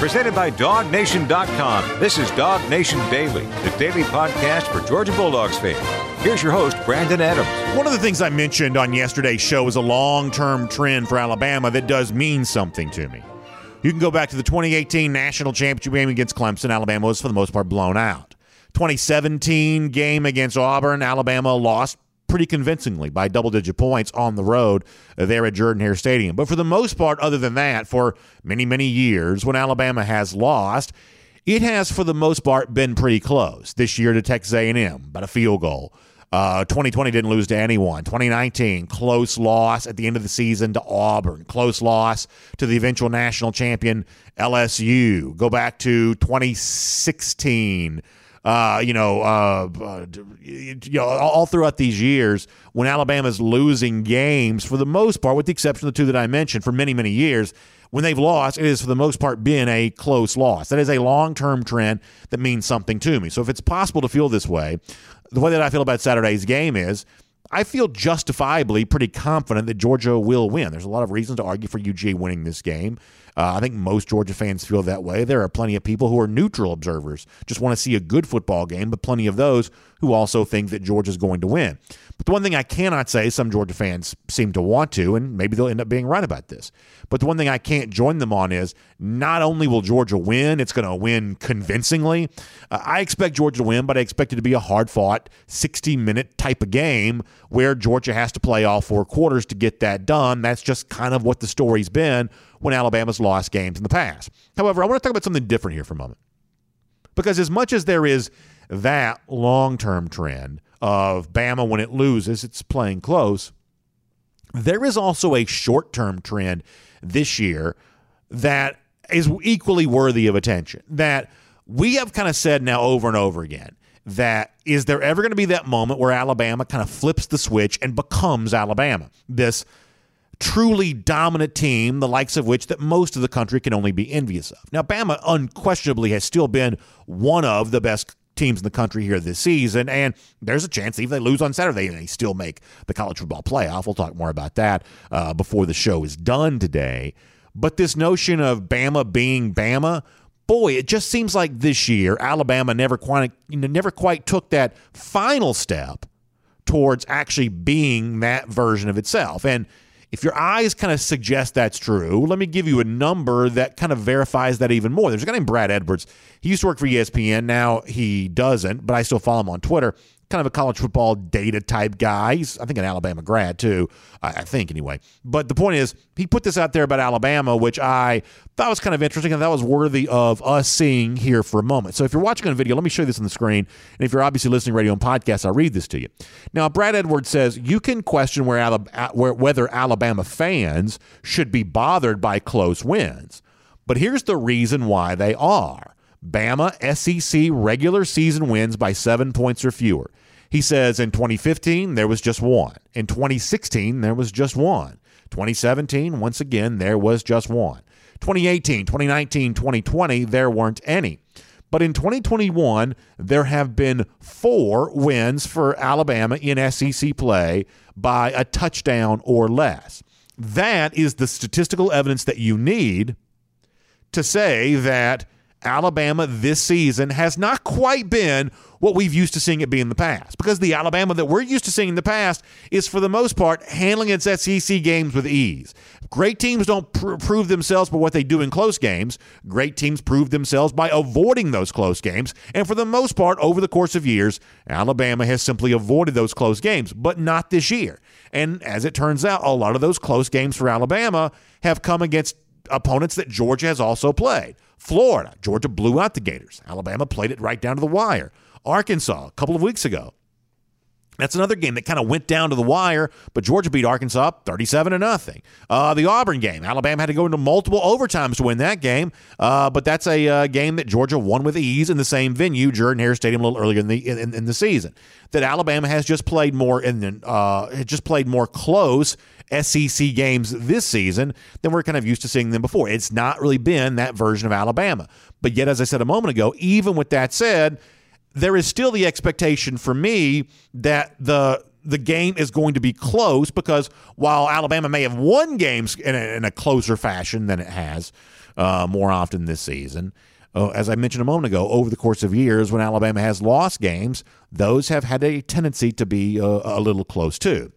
Presented by DogNation.com. This is Dog Nation Daily, the daily podcast for Georgia Bulldogs fans. Here's your host, Brandon Adams. One of the things I mentioned on yesterday's show is a long term trend for Alabama that does mean something to me. You can go back to the 2018 national championship game against Clemson. Alabama was, for the most part, blown out. 2017 game against Auburn, Alabama lost pretty convincingly by double digit points on the road there at Jordan Hare Stadium. But for the most part, other than that, for many, many years, when Alabama has lost, it has for the most part been pretty close. This year to Texas A&M, about a field goal. Uh, 2020 didn't lose to anyone. 2019, close loss at the end of the season to Auburn. Close loss to the eventual national champion LSU. Go back to 2016 uh, you know, uh, uh, you know, all throughout these years, when Alabama's losing games, for the most part, with the exception of the two that I mentioned, for many, many years, when they've lost, it has for the most part been a close loss. That is a long term trend that means something to me. So if it's possible to feel this way, the way that I feel about Saturday's game is I feel justifiably pretty confident that Georgia will win. There's a lot of reasons to argue for UGA winning this game. Uh, I think most Georgia fans feel that way. There are plenty of people who are neutral observers, just want to see a good football game, but plenty of those who also think that Georgia's going to win. But the one thing I cannot say, some Georgia fans seem to want to, and maybe they'll end up being right about this. But the one thing I can't join them on is not only will Georgia win, it's going to win convincingly. Uh, I expect Georgia to win, but I expect it to be a hard fought 60 minute type of game where Georgia has to play all four quarters to get that done. That's just kind of what the story's been when Alabama's lost games in the past. However, I want to talk about something different here for a moment. Because as much as there is that long term trend of Bama when it loses, it's playing close, there is also a short term trend this year that is equally worthy of attention. That we have kind of said now over and over again that is there ever going to be that moment where Alabama kind of flips the switch and becomes Alabama? This truly dominant team, the likes of which that most of the country can only be envious of. Now, Bama unquestionably has still been one of the best teams in the country here this season, and there's a chance even they lose on Saturday, they still make the college football playoff. We'll talk more about that uh, before the show is done today. But this notion of Bama being Bama, boy, it just seems like this year Alabama never quite you know, never quite took that final step towards actually being that version of itself. And if your eyes kind of suggest that's true, let me give you a number that kind of verifies that even more. There's a guy named Brad Edwards. He used to work for ESPN. Now he doesn't, but I still follow him on Twitter kind of a college football data type guy. He's, I think, an Alabama grad too, I, think anyway. But the point is, he put this out there about Alabama, which I thought was kind of interesting and that was worthy of us seeing here for a moment. So if you're watching on video, let me show you this on the screen. And if you're obviously listening radio and podcast, I'll read this to you. Now, Brad Edwards says you can question where, Alabama, where whether Alabama fans should be bothered by close wins. But here's the reason why they are. Bama SEC regular season wins by seven points or fewer. He says in 2015, there was just one. In 2016, there was just one. 2017, once again, there was just one. 2018, 2019, 2020, there weren't any. But in 2021, there have been four wins for Alabama in SEC play by a touchdown or less. That is the statistical evidence that you need to say that Alabama this season has not quite been what we've used to seeing it be in the past. Because the Alabama that we're used to seeing in the past is, for the most part, handling its SEC games with ease. Great teams don't pr- prove themselves by what they do in close games. Great teams prove themselves by avoiding those close games. And for the most part, over the course of years, Alabama has simply avoided those close games, but not this year. And as it turns out, a lot of those close games for Alabama have come against opponents that Georgia has also played. Florida, Georgia blew out the Gators. Alabama played it right down to the wire. Arkansas, a couple of weeks ago. That's another game that kind of went down to the wire, but Georgia beat Arkansas 37 to nothing. Uh, the Auburn game, Alabama had to go into multiple overtimes to win that game, uh, but that's a uh, game that Georgia won with ease in the same venue, Jordan Hare Stadium, a little earlier in the in, in the season. That Alabama has just played more in uh, just played more close SEC games this season than we're kind of used to seeing them before. It's not really been that version of Alabama. But yet, as I said a moment ago, even with that said, there is still the expectation for me that the the game is going to be close because while Alabama may have won games in a, in a closer fashion than it has uh, more often this season, uh, as I mentioned a moment ago, over the course of years, when Alabama has lost games, those have had a tendency to be uh, a little close too.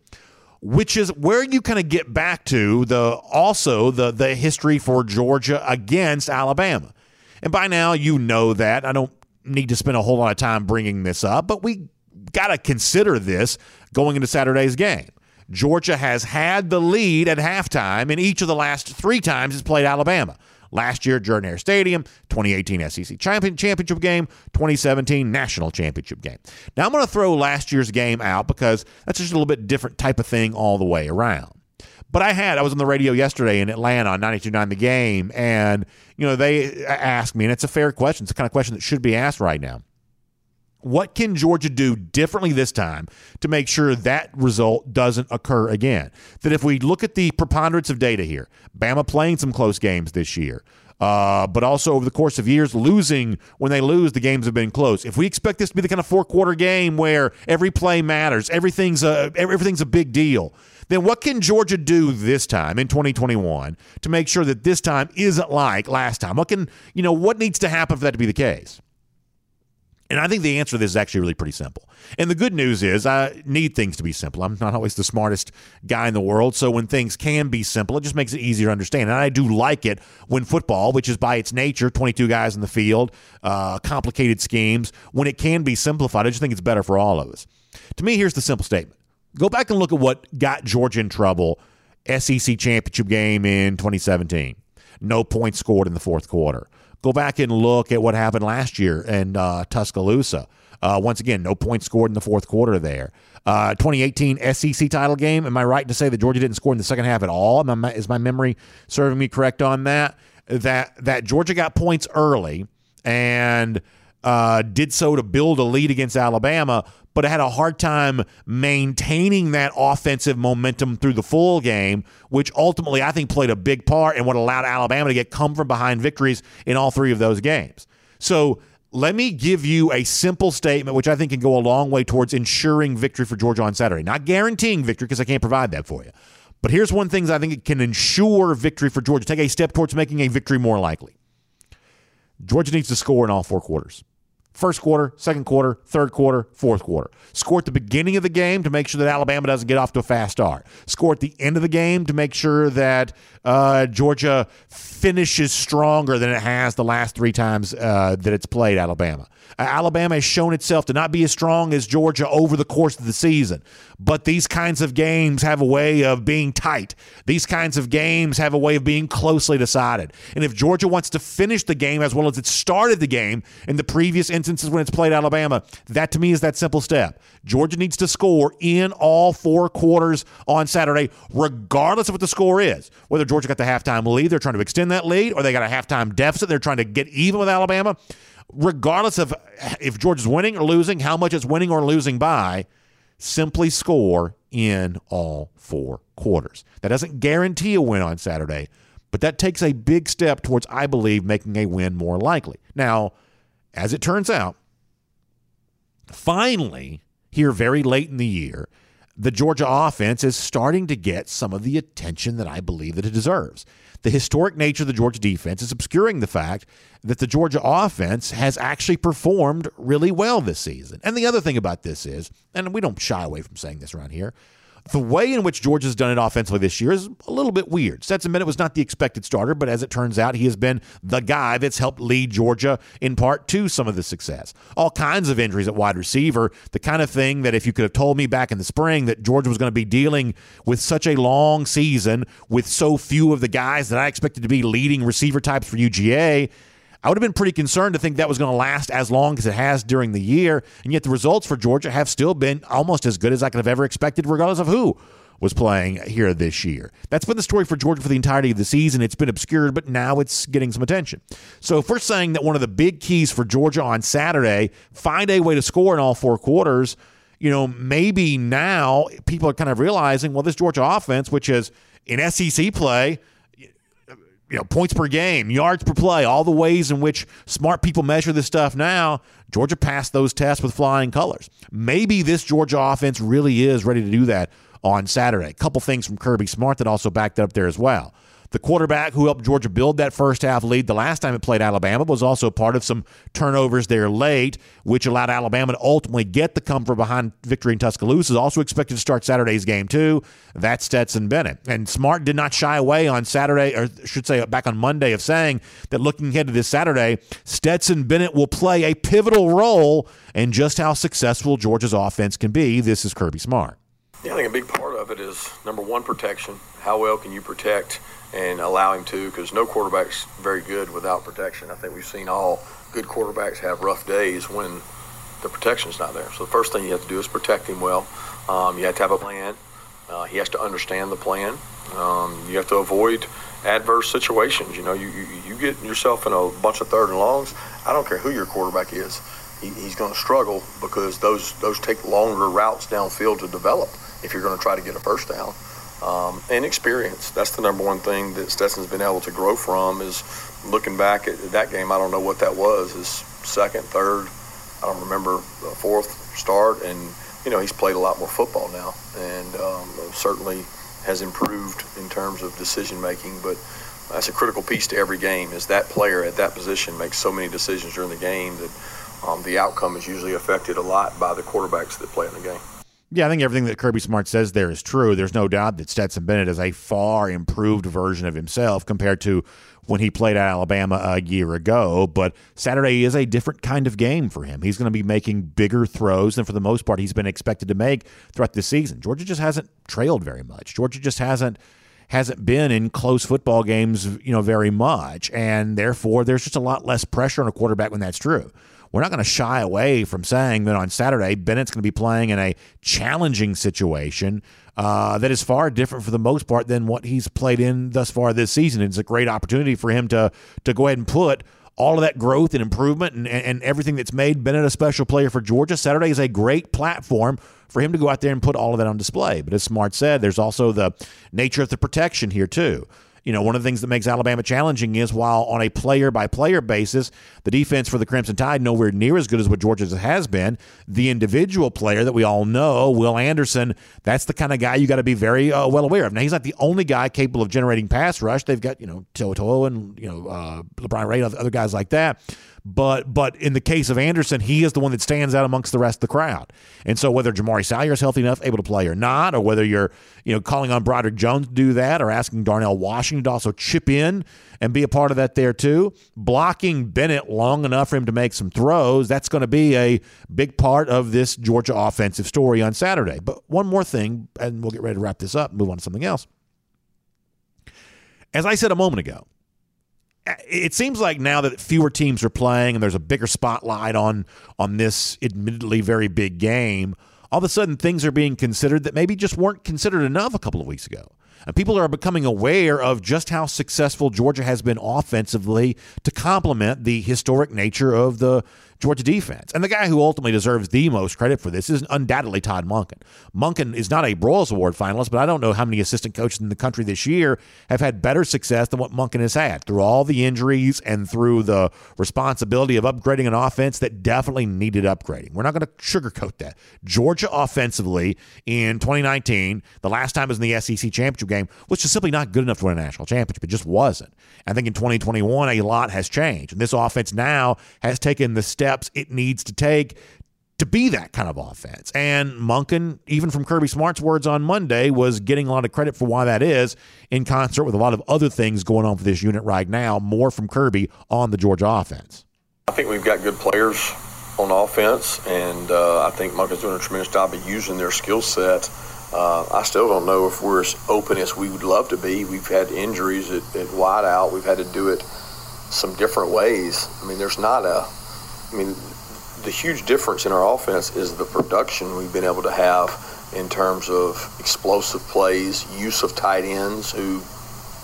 Which is where you kind of get back to the also the the history for Georgia against Alabama, and by now you know that. I don't need to spend a whole lot of time bringing this up, but we got to consider this going into Saturday's game. Georgia has had the lead at halftime in each of the last three times it's played Alabama. Last year, Jordan Hare Stadium, 2018 SEC champion, championship game, 2017 national championship game. Now, I'm going to throw last year's game out because that's just a little bit different type of thing all the way around. But I had, I was on the radio yesterday in Atlanta on 92.9 The Game, and, you know, they asked me, and it's a fair question. It's the kind of question that should be asked right now. What can Georgia do differently this time to make sure that result doesn't occur again? That if we look at the preponderance of data here, Bama playing some close games this year, uh, but also over the course of years losing when they lose, the games have been close. If we expect this to be the kind of four quarter game where every play matters, everything's a everything's a big deal, then what can Georgia do this time in 2021 to make sure that this time isn't like last time? What can you know what needs to happen for that to be the case? And I think the answer to this is actually really pretty simple. And the good news is I need things to be simple. I'm not always the smartest guy in the world. So when things can be simple, it just makes it easier to understand. And I do like it when football, which is by its nature 22 guys in the field, uh, complicated schemes, when it can be simplified, I just think it's better for all of us. To me, here's the simple statement go back and look at what got Georgia in trouble SEC championship game in 2017. No points scored in the fourth quarter. Go back and look at what happened last year in uh, Tuscaloosa. Uh, once again, no points scored in the fourth quarter there. Uh, 2018 SEC title game. Am I right to say that Georgia didn't score in the second half at all? Is my memory serving me correct on that? That that Georgia got points early and uh, did so to build a lead against Alabama, but had a hard time maintaining that offensive momentum through the full game, which ultimately I think played a big part in what allowed Alabama to get come from behind victories in all three of those games. So let me give you a simple statement, which I think can go a long way towards ensuring victory for Georgia on Saturday. Not guaranteeing victory because I can't provide that for you. But here's one thing I think it can ensure victory for Georgia. Take a step towards making a victory more likely. Georgia needs to score in all four quarters first quarter, second quarter, third quarter, fourth quarter. Score at the beginning of the game to make sure that Alabama doesn't get off to a fast start. Score at the end of the game to make sure that uh, Georgia finishes stronger than it has the last three times uh, that it's played Alabama. Uh, Alabama has shown itself to not be as strong as Georgia over the course of the season. But these kinds of games have a way of being tight. These kinds of games have a way of being closely decided. And if Georgia wants to finish the game as well as it started the game in the previous instances when it's played Alabama, that to me is that simple step. Georgia needs to score in all four quarters on Saturday, regardless of what the score is. Whether Georgia got the halftime lead, they're trying to extend that lead, or they got a halftime deficit, they're trying to get even with Alabama regardless of if Georgia's winning or losing, how much it's winning or losing by, simply score in all four quarters. That doesn't guarantee a win on Saturday, but that takes a big step towards, I believe, making a win more likely. Now, as it turns out, finally, here very late in the year, the Georgia offense is starting to get some of the attention that I believe that it deserves. The historic nature of the Georgia defense is obscuring the fact that the Georgia offense has actually performed really well this season. And the other thing about this is, and we don't shy away from saying this around here, the way in which George has done it offensively this year is a little bit weird. Stetson Bennett was not the expected starter, but as it turns out, he has been the guy that's helped lead Georgia in part to some of the success. All kinds of injuries at wide receiver, the kind of thing that if you could have told me back in the spring that Georgia was going to be dealing with such a long season with so few of the guys that I expected to be leading receiver types for UGA, I would have been pretty concerned to think that was going to last as long as it has during the year. And yet the results for Georgia have still been almost as good as I could have ever expected, regardless of who was playing here this year. That's been the story for Georgia for the entirety of the season. It's been obscured, but now it's getting some attention. So if we're saying that one of the big keys for Georgia on Saturday, find a way to score in all four quarters, you know, maybe now people are kind of realizing, well, this Georgia offense, which is in SEC play – you know, points per game, yards per play, all the ways in which smart people measure this stuff now, Georgia passed those tests with flying colors. Maybe this Georgia offense really is ready to do that on Saturday. A couple things from Kirby Smart that also backed up there as well. The quarterback who helped Georgia build that first half lead the last time it played Alabama was also part of some turnovers there late, which allowed Alabama to ultimately get the comfort behind victory in Tuscaloosa. Is also expected to start Saturday's game too. That's Stetson Bennett. And Smart did not shy away on Saturday, or should say back on Monday, of saying that looking ahead to this Saturday, Stetson Bennett will play a pivotal role in just how successful Georgia's offense can be. This is Kirby Smart. Yeah, I think a big part of it is number one, protection. How well can you protect and allow him to? Because no quarterback's very good without protection. I think we've seen all good quarterbacks have rough days when the protection's not there. So the first thing you have to do is protect him well. Um, you have to have a plan. Uh, he has to understand the plan. Um, you have to avoid adverse situations. You know, you, you, you get yourself in a bunch of third and longs. I don't care who your quarterback is. He, he's going to struggle because those those take longer routes downfield to develop if you're going to try to get a first down. Um, and experience. That's the number one thing that Stetson's been able to grow from is looking back at that game. I don't know what that was, his second, third, I don't remember the fourth start. And, you know, he's played a lot more football now and um, certainly has improved in terms of decision making. But that's a critical piece to every game is that player at that position makes so many decisions during the game that um, the outcome is usually affected a lot by the quarterbacks that play in the game. Yeah, I think everything that Kirby Smart says there is true. There's no doubt that Stetson Bennett is a far improved version of himself compared to when he played at Alabama a year ago. But Saturday is a different kind of game for him. He's going to be making bigger throws than, for the most part, he's been expected to make throughout the season. Georgia just hasn't trailed very much. Georgia just hasn't hasn't been in close football games, you know, very much, and therefore there's just a lot less pressure on a quarterback when that's true we're not going to shy away from saying that on Saturday, Bennett's going to be playing in a challenging situation uh, that is far different for the most part than what he's played in thus far this season. It's a great opportunity for him to to go ahead and put all of that growth and improvement and, and everything that's made Bennett a special player for Georgia. Saturday is a great platform for him to go out there and put all of that on display. But as Smart said, there's also the nature of the protection here, too you know, one of the things that makes Alabama challenging is while on a player by player basis, the defense for the Crimson Tide nowhere near as good as what Georgia's has been. The individual player that we all know, Will Anderson, that's the kind of guy you got to be very uh, well aware of. Now he's not the only guy capable of generating pass rush. They've got you know To'oTo'o and you know uh, LaBryan Ray, other guys like that. But but in the case of Anderson, he is the one that stands out amongst the rest of the crowd. And so whether Jamaree Salyer is healthy enough, able to play or not, or whether you're you know calling on Broderick Jones to do that, or asking Darnell Washington to also chip in and be a part of that there too, blocking Bennett long enough for him to make some throws, that's going to be a big part of this Georgia offensive story on Saturday. But one more thing, and we'll get ready to wrap this up and move on to something else. As I said a moment ago, it seems like now that fewer teams are playing and there's a bigger spotlight on on this admittedly very big game, all of a sudden things are being considered that maybe just weren't considered enough a couple of weeks ago. And people are becoming aware of just how successful Georgia has been offensively to complement the historic nature of the Georgia defense. And the guy who ultimately deserves the most credit for this is undoubtedly Todd Monken. Monken is not a Broyles Award finalist, but I don't know how many assistant coaches in the country this year have had better success than what Monken has had through all the injuries and through the responsibility of upgrading an offense that definitely needed upgrading. We're not going to sugarcoat that. Georgia offensively in 2019, the last time was in the SEC championship game, was just simply not good enough to win a national championship. It just wasn't. I think in 2021, a lot has changed. And this offense now has taken the step steps it needs to take to be that kind of offense. And Monken, even from Kirby Smart's words on Monday, was getting a lot of credit for why that is in concert with a lot of other things going on for this unit right now, more from Kirby on the Georgia offense. I think we've got good players on offense, and uh, I think Monken's doing a tremendous job of using their skill set. Uh, I still don't know if we're as open as we would love to be. We've had injuries at, at wideout. We've had to do it some different ways. I mean, there's not a I mean, the huge difference in our offense is the production we've been able to have in terms of explosive plays, use of tight ends who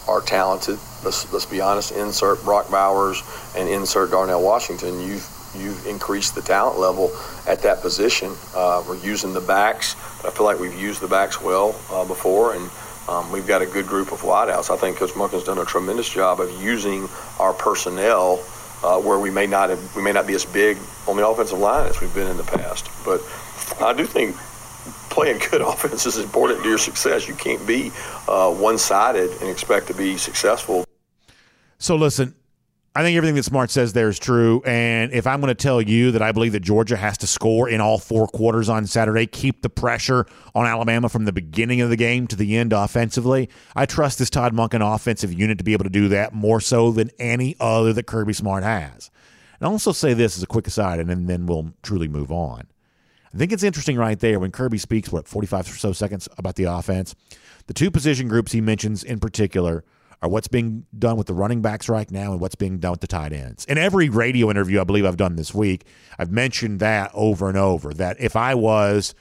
are talented. Let's, let's be honest. Insert Brock Bowers and insert Darnell Washington. You've you've increased the talent level at that position. Uh, we're using the backs. I feel like we've used the backs well uh, before, and Um, we've got a good group of wideouts. I think Coach Monken's done a tremendous job of using our personnel uh, where we may not have, we may not be as big on the offensive line as we've been in the past. But I do think playing good offense is important to your success. You can't be uh, one-sided and expect to be successful. So listen, I think everything that Smart says there is true. And if I'm going to tell you that I believe that Georgia has to score in all four quarters on Saturday, keep the pressure on Alabama from the beginning of the game to the end offensively, I trust this Todd Monken offensive unit to be able to do that more so than any other that Kirby Smart has. And I'll also say this as a quick aside, and then we'll truly move on. I think it's interesting right there when Kirby speaks, what, 45 or so seconds about the offense. The two position groups he mentions in particular – are what's being done with the running backs right now and what's being done with the tight ends. In every radio interview I believe I've done this week, I've mentioned that over and over that if I was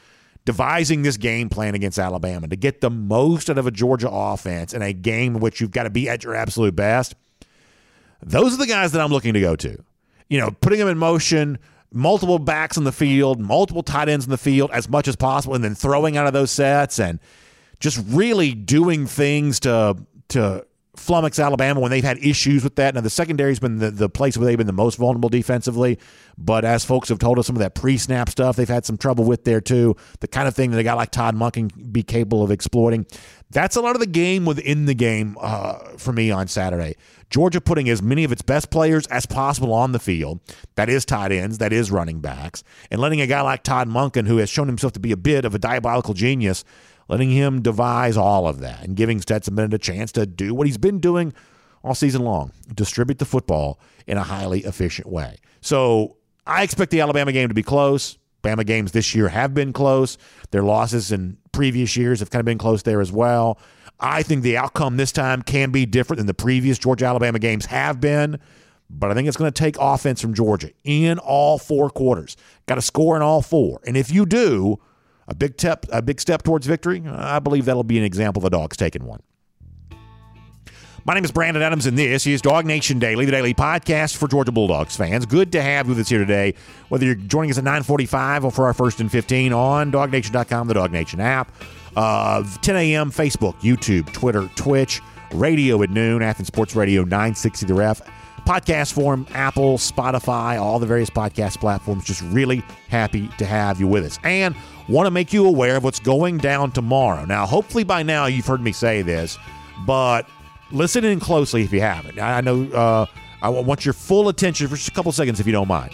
devising this game plan against Alabama to get the most out of a Georgia offense in a game in which you've got to be at your absolute best, those are the guys that I'm looking to go to. You know, putting them in motion, multiple backs in the field, multiple tight ends in the field as much as possible, and then throwing out of those sets and just really doing things to to flummox Alabama when they've had issues with that. Now, the secondary's been the, the place where they've been the most vulnerable defensively, but as folks have told us, some of that pre snap stuff they've had some trouble with there, too. The kind of thing that a guy like Todd Monken can be capable of exploiting. That's a lot of the game within the game uh, for me on Saturday. Georgia putting as many of its best players as possible on the field. That is tight ends, that is running backs, and letting a guy like Todd Monken, who has shown himself to be a bit of a diabolical genius, letting him devise all of that and giving Stetson Bennett a chance to do what he's been doing all season long distribute the football in a highly efficient way. So I expect the Alabama game to be close. Bama games this year have been close. Their losses in previous years have kind of been close there as well. I think the outcome this time can be different than the previous Georgia Alabama games have been, but I think it's going to take offense from Georgia in all four quarters. Got to score in all four. And if you do, a big step, a big step towards victory. I believe that'll be an example of the dogs taking one. My name is Brandon Adams, and this is Dog Nation Daily, the daily podcast for Georgia Bulldogs fans. Good to have you with us here today, whether you're joining us at 945 or for our first and 15 on DogNation.com, the Dog Nation app, uh, 10 a.m., Facebook, YouTube, Twitter, Twitch, radio at noon, Athens Sports Radio 960 The Ref, podcast form, Apple, Spotify, all the various podcast platforms. Just really happy to have you with us. And want to make you aware of what's going down tomorrow. Now, hopefully by now you've heard me say this, but listen in closely if you haven't. I know uh, I want your full attention for just a couple seconds if you don't mind.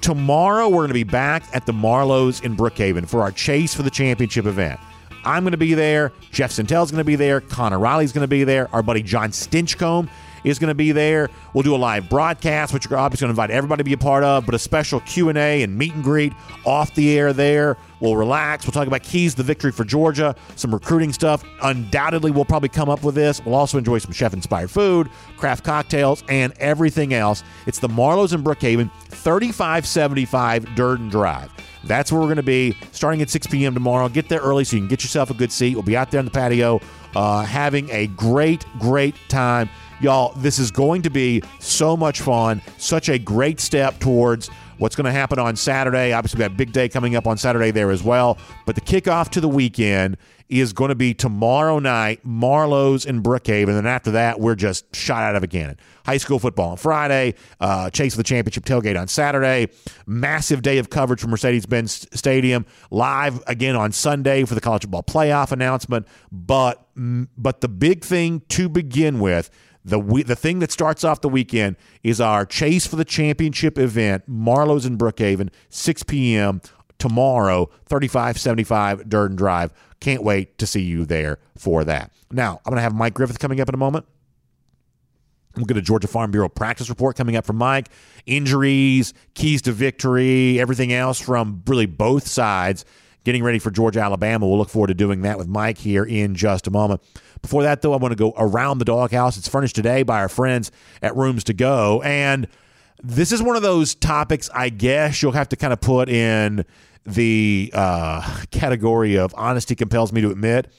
Tomorrow we're going to be back at the Marlow's in Brookhaven for our Chase for the Championship event. I'm going to be there. Jeff Sentell's going to be there. Connor Riley's going to be there. Our buddy Jon Stinchcomb is going to be there. We'll do a live broadcast, which we're obviously going to invite everybody to be a part of, but a special Q&A and meet and greet off the air there. We'll relax. We'll talk about keys to victory for Georgia, some recruiting stuff. Undoubtedly, we'll probably come up with this. We'll also enjoy some chef inspired food, craft cocktails, and everything else. It's the Marlow's in Brookhaven, 3575 Durden Drive. That's where we're going to be starting at 6 p.m. tomorrow. Get there early so you can get yourself a good seat. We'll be out there on the patio uh, having a great, great time. Y'all, this is going to be so much fun, such a great step towards what's going to happen on Saturday. Obviously, we have big day coming up on Saturday there as well. But the kickoff to the weekend is going to be tomorrow night, Marlow's in Brookhaven. And then after that, we're just shot out of a cannon. High school football on Friday, uh, Chase of the Championship tailgate on Saturday, massive day of coverage from Mercedes Benz Stadium, live again on Sunday for the college football playoff announcement. But, but the big thing to begin with, the we, the thing that starts off the weekend is our chase for the championship event, Marlow's in Brookhaven, 6 p.m. tomorrow, 3575 Durden Drive. Can't wait to see you there for that. Now, I'm going to have Mike Griffith coming up in a moment. We'll get a Georgia Farm Bureau practice report coming up from Mike. Injuries, keys to victory, everything else from really both sides getting ready for Georgia, Alabama. We'll look forward to doing that with Mike here in just a moment. Before that, though, I want to go around the doghouse. It's furnished today by our friends at Rooms to Go. And this is one of those topics I guess you'll have to kind of put in the uh, category of honesty compels me to admit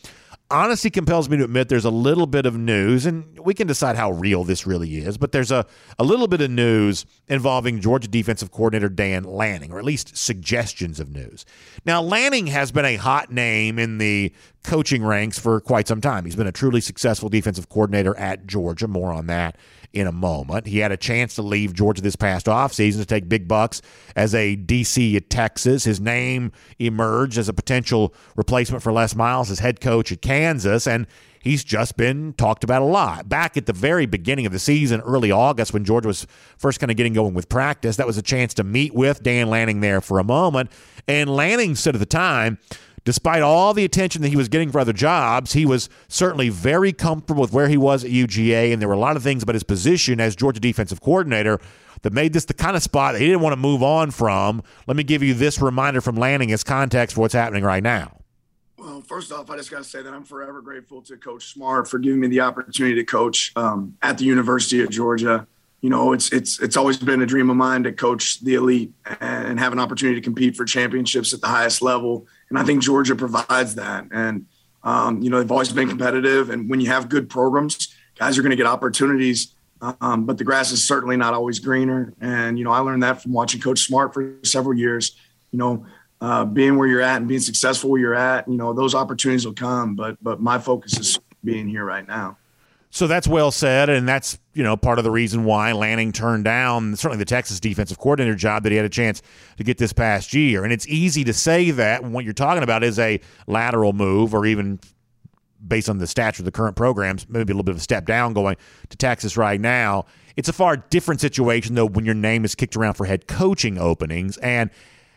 honesty compels me to admit there's a little bit of news, and we can decide how real this really is, but there's a, a little bit of news involving Georgia defensive coordinator Dan Lanning, or at least suggestions of news. Now, Lanning has been a hot name in the coaching ranks for quite some time. He's been a truly successful defensive coordinator at Georgia. More on that in a moment. He had a chance to leave Georgia this past offseason to take big bucks as a DC at Texas. His name emerged as a potential replacement for Les Miles as head coach at Kansas, and he's just been talked about a lot. Back at the very beginning of the season, early August, when Georgia was first kind of getting going with practice, that was a chance to meet with Dan Lanning there for a moment. And Lanning said at the time, despite all the attention that he was getting for other jobs, he was certainly very comfortable with where he was at UGA. And there were a lot of things about his position as Georgia defensive coordinator that made this the kind of spot that he didn't want to move on from. Let me give you this reminder from Lanning as context for what's happening right now. Well, first off, I just got to say that I'm forever grateful to Coach Smart for giving me the opportunity to coach um, at the University of Georgia. You know, it's it's it's always been a dream of mine to coach the elite and have an opportunity to compete for championships at the highest level and I think Georgia provides that. And um, you know, they've always been competitive, and when you have good programs, guys are going to get opportunities. Um, but the grass is certainly not always greener. And you know, I learned that from watching Coach Smart for several years. You know, uh, being where you're at and being successful where you're at, you know, those opportunities will come. But but my focus is being here right now. So that's well said, and that's you know part of the reason why Lanning turned down certainly the Texas defensive coordinator job that he had a chance to get this past year. And it's easy to say that when what you're talking about is a lateral move, or even based on the stature of the current programs, maybe a little bit of a step down going to Texas right now. It's a far different situation though when your name is kicked around for head coaching openings and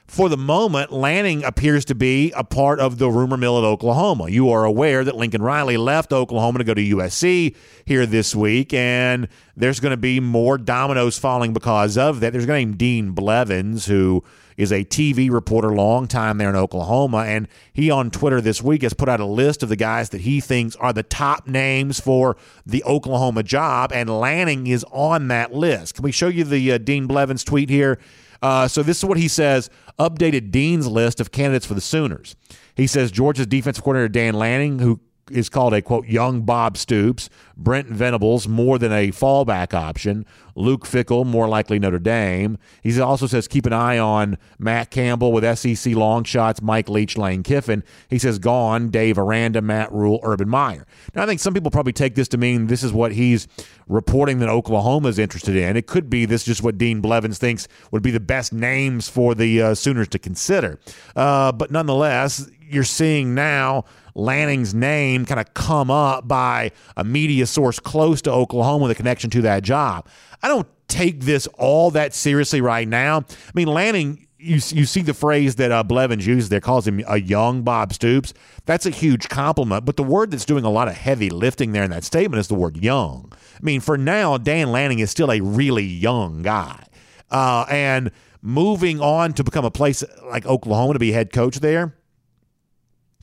for the moment, Lanning appears to be a part of the rumor mill at Oklahoma. You are aware that Lincoln Riley left Oklahoma to go to USC here this week, and there's going to be more dominoes falling because of that. There's a guy named Dean Blevins, who is a TV reporter, long time there in Oklahoma, and he on Twitter this week has put out a list of the guys that he thinks are the top names for the Oklahoma job, and Lanning is on that list. Can we show you the uh, Dean Blevins tweet here? Uh, so this is what he says updated Dean's list of candidates for the Sooners. He says Georgia's defensive coordinator Dan Lanning, who is called a quote young Bob Stoops, Brent Venables more than a fallback option, Luke Fickell more likely Notre Dame. He also says keep an eye on Matt Campbell with SEC long shots, Mike Leach, Lane Kiffin. He says gone Dave Aranda, Matt Rhule, Urban Meyer. Now I think some people probably take this to mean this is what he's reporting that Oklahoma is interested in. It could be this is just what Dean Blevins thinks would be the best names for the uh, Sooners to consider. Uh, but nonetheless, you're seeing now Lanning's name kind of come up by a media source close to Oklahoma with a connection to that job. I don't take this all that seriously right now. I mean, Lanning, you, you see the phrase that uh, Blevins uses there, calls him a young Bob Stoops. That's a huge compliment. But the word that's doing a lot of heavy lifting there in that statement is the word young. I mean, for now, Dan Lanning is still a really young guy. Uh, and moving on to become a place like Oklahoma to be head coach there,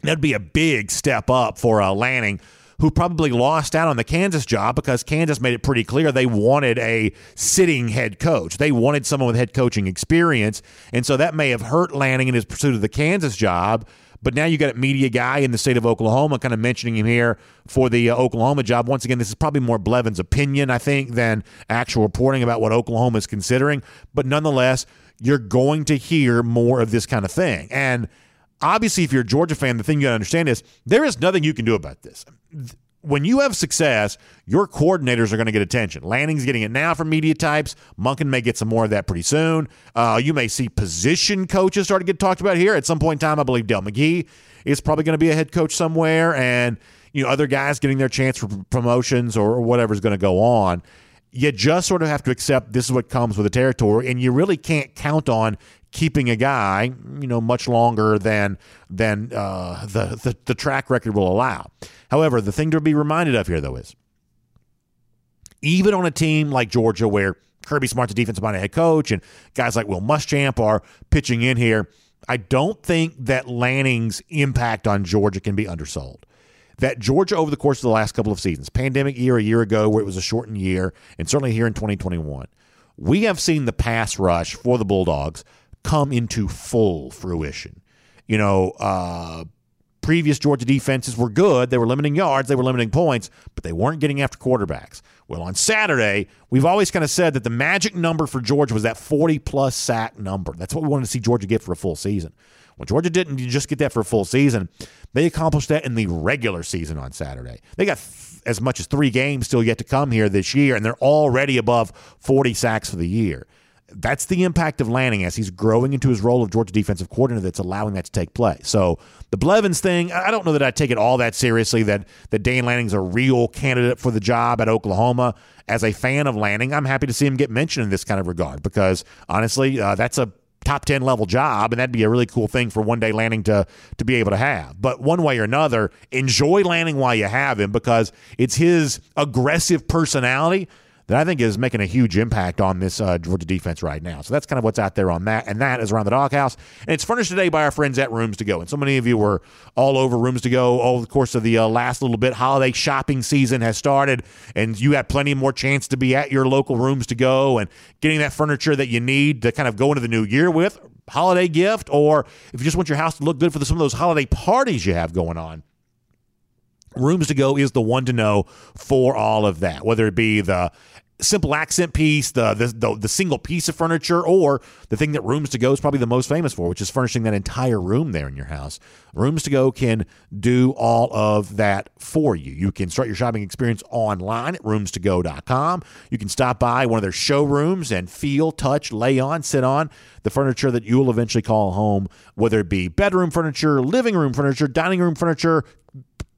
That'd be a big step up for uh, Lanning, who probably lost out on the Kansas job because Kansas made it pretty clear they wanted a sitting head coach. They wanted someone with head coaching experience. And so that may have hurt Lanning in his pursuit of the Kansas job. But now you got a media guy in the state of Oklahoma kind of mentioning him here for the uh, Oklahoma job. Once again, this is probably more Blevins' opinion, I think, than actual reporting about what Oklahoma is considering. But nonetheless, you're going to hear more of this kind of thing. And obviously, if you're a Georgia fan, the thing you got to understand is there is nothing you can do about this. When you have success, your coordinators are going to get attention. Lanning's getting it now from media types. Monken may get some more of that pretty soon. Uh, you may see position coaches start to get talked about here. At some point in time, I believe Dell McGee is probably going to be a head coach somewhere, and you know other guys getting their chance for promotions or, or whatever's going to go on you just sort of have to accept this is what comes with the territory, and you really can't count on keeping a guy, you know, much longer than than uh, the, the the track record will allow. However, the thing to be reminded of here, though, is even on a team like Georgia, where Kirby Smart's a defensive minded head coach, and guys like Will Muschamp are pitching in here, I don't think that Lanning's impact on Georgia can be undersold. That Georgia, over the course of the last couple of seasons, pandemic year a year ago, where it was a shortened year, and certainly here in 2021, we have seen the pass rush for the Bulldogs come into full fruition. You know, uh, previous Georgia defenses were good. They were limiting yards, they were limiting points, but they weren't getting after quarterbacks. Well, on Saturday, we've always kind of said that the magic number for Georgia was that 40 plus sack number. That's what we wanted to see Georgia get for a full season. Well, Georgia didn't just get that for a full season. They accomplished that in the regular season on Saturday. They got th- as much as three games still yet to come here this year, and they're already above 40 sacks for the year that's the impact of Lanning as he's growing into his role of Georgia defensive coordinator that's allowing that to take place. So the Blevins thing, I don't know that I take it all that seriously that, that Dan Lanning's a real candidate for the job at Oklahoma. As a fan of Lanning, I'm happy to see him get mentioned in this kind of regard because honestly, uh, that's a top 10 level job and that'd be a really cool thing for one day Lanning to to be able to have but one way or another enjoy Lanning while you have him because it's his aggressive personality that I think is making a huge impact on this uh, Georgia defense right now. So that's kind of what's out there on that. And that is around the doghouse. And it's furnished today by our friends at Rooms to Go. And so many of you were all over Rooms to Go over the course of the uh, last little bit. Holiday shopping season has started, and you have plenty more chance to be at your local Rooms to Go and getting that furniture that you need to kind of go into the new year with. Holiday gift, or if you just want your house to look good for the, some of those holiday parties you have going on. Rooms to Go is the one to know for all of that, whether it be the simple accent piece, the, the, the the single piece of furniture, or the thing that Rooms to Go is probably the most famous for, which is furnishing that entire room there in your house. Rooms to Go can do all of that for you. You can start your shopping experience online at roomstogo.com. You can stop by one of their showrooms and feel, touch, lay on, sit on the furniture that you will eventually call home, whether it be bedroom furniture, living room furniture, dining room furniture,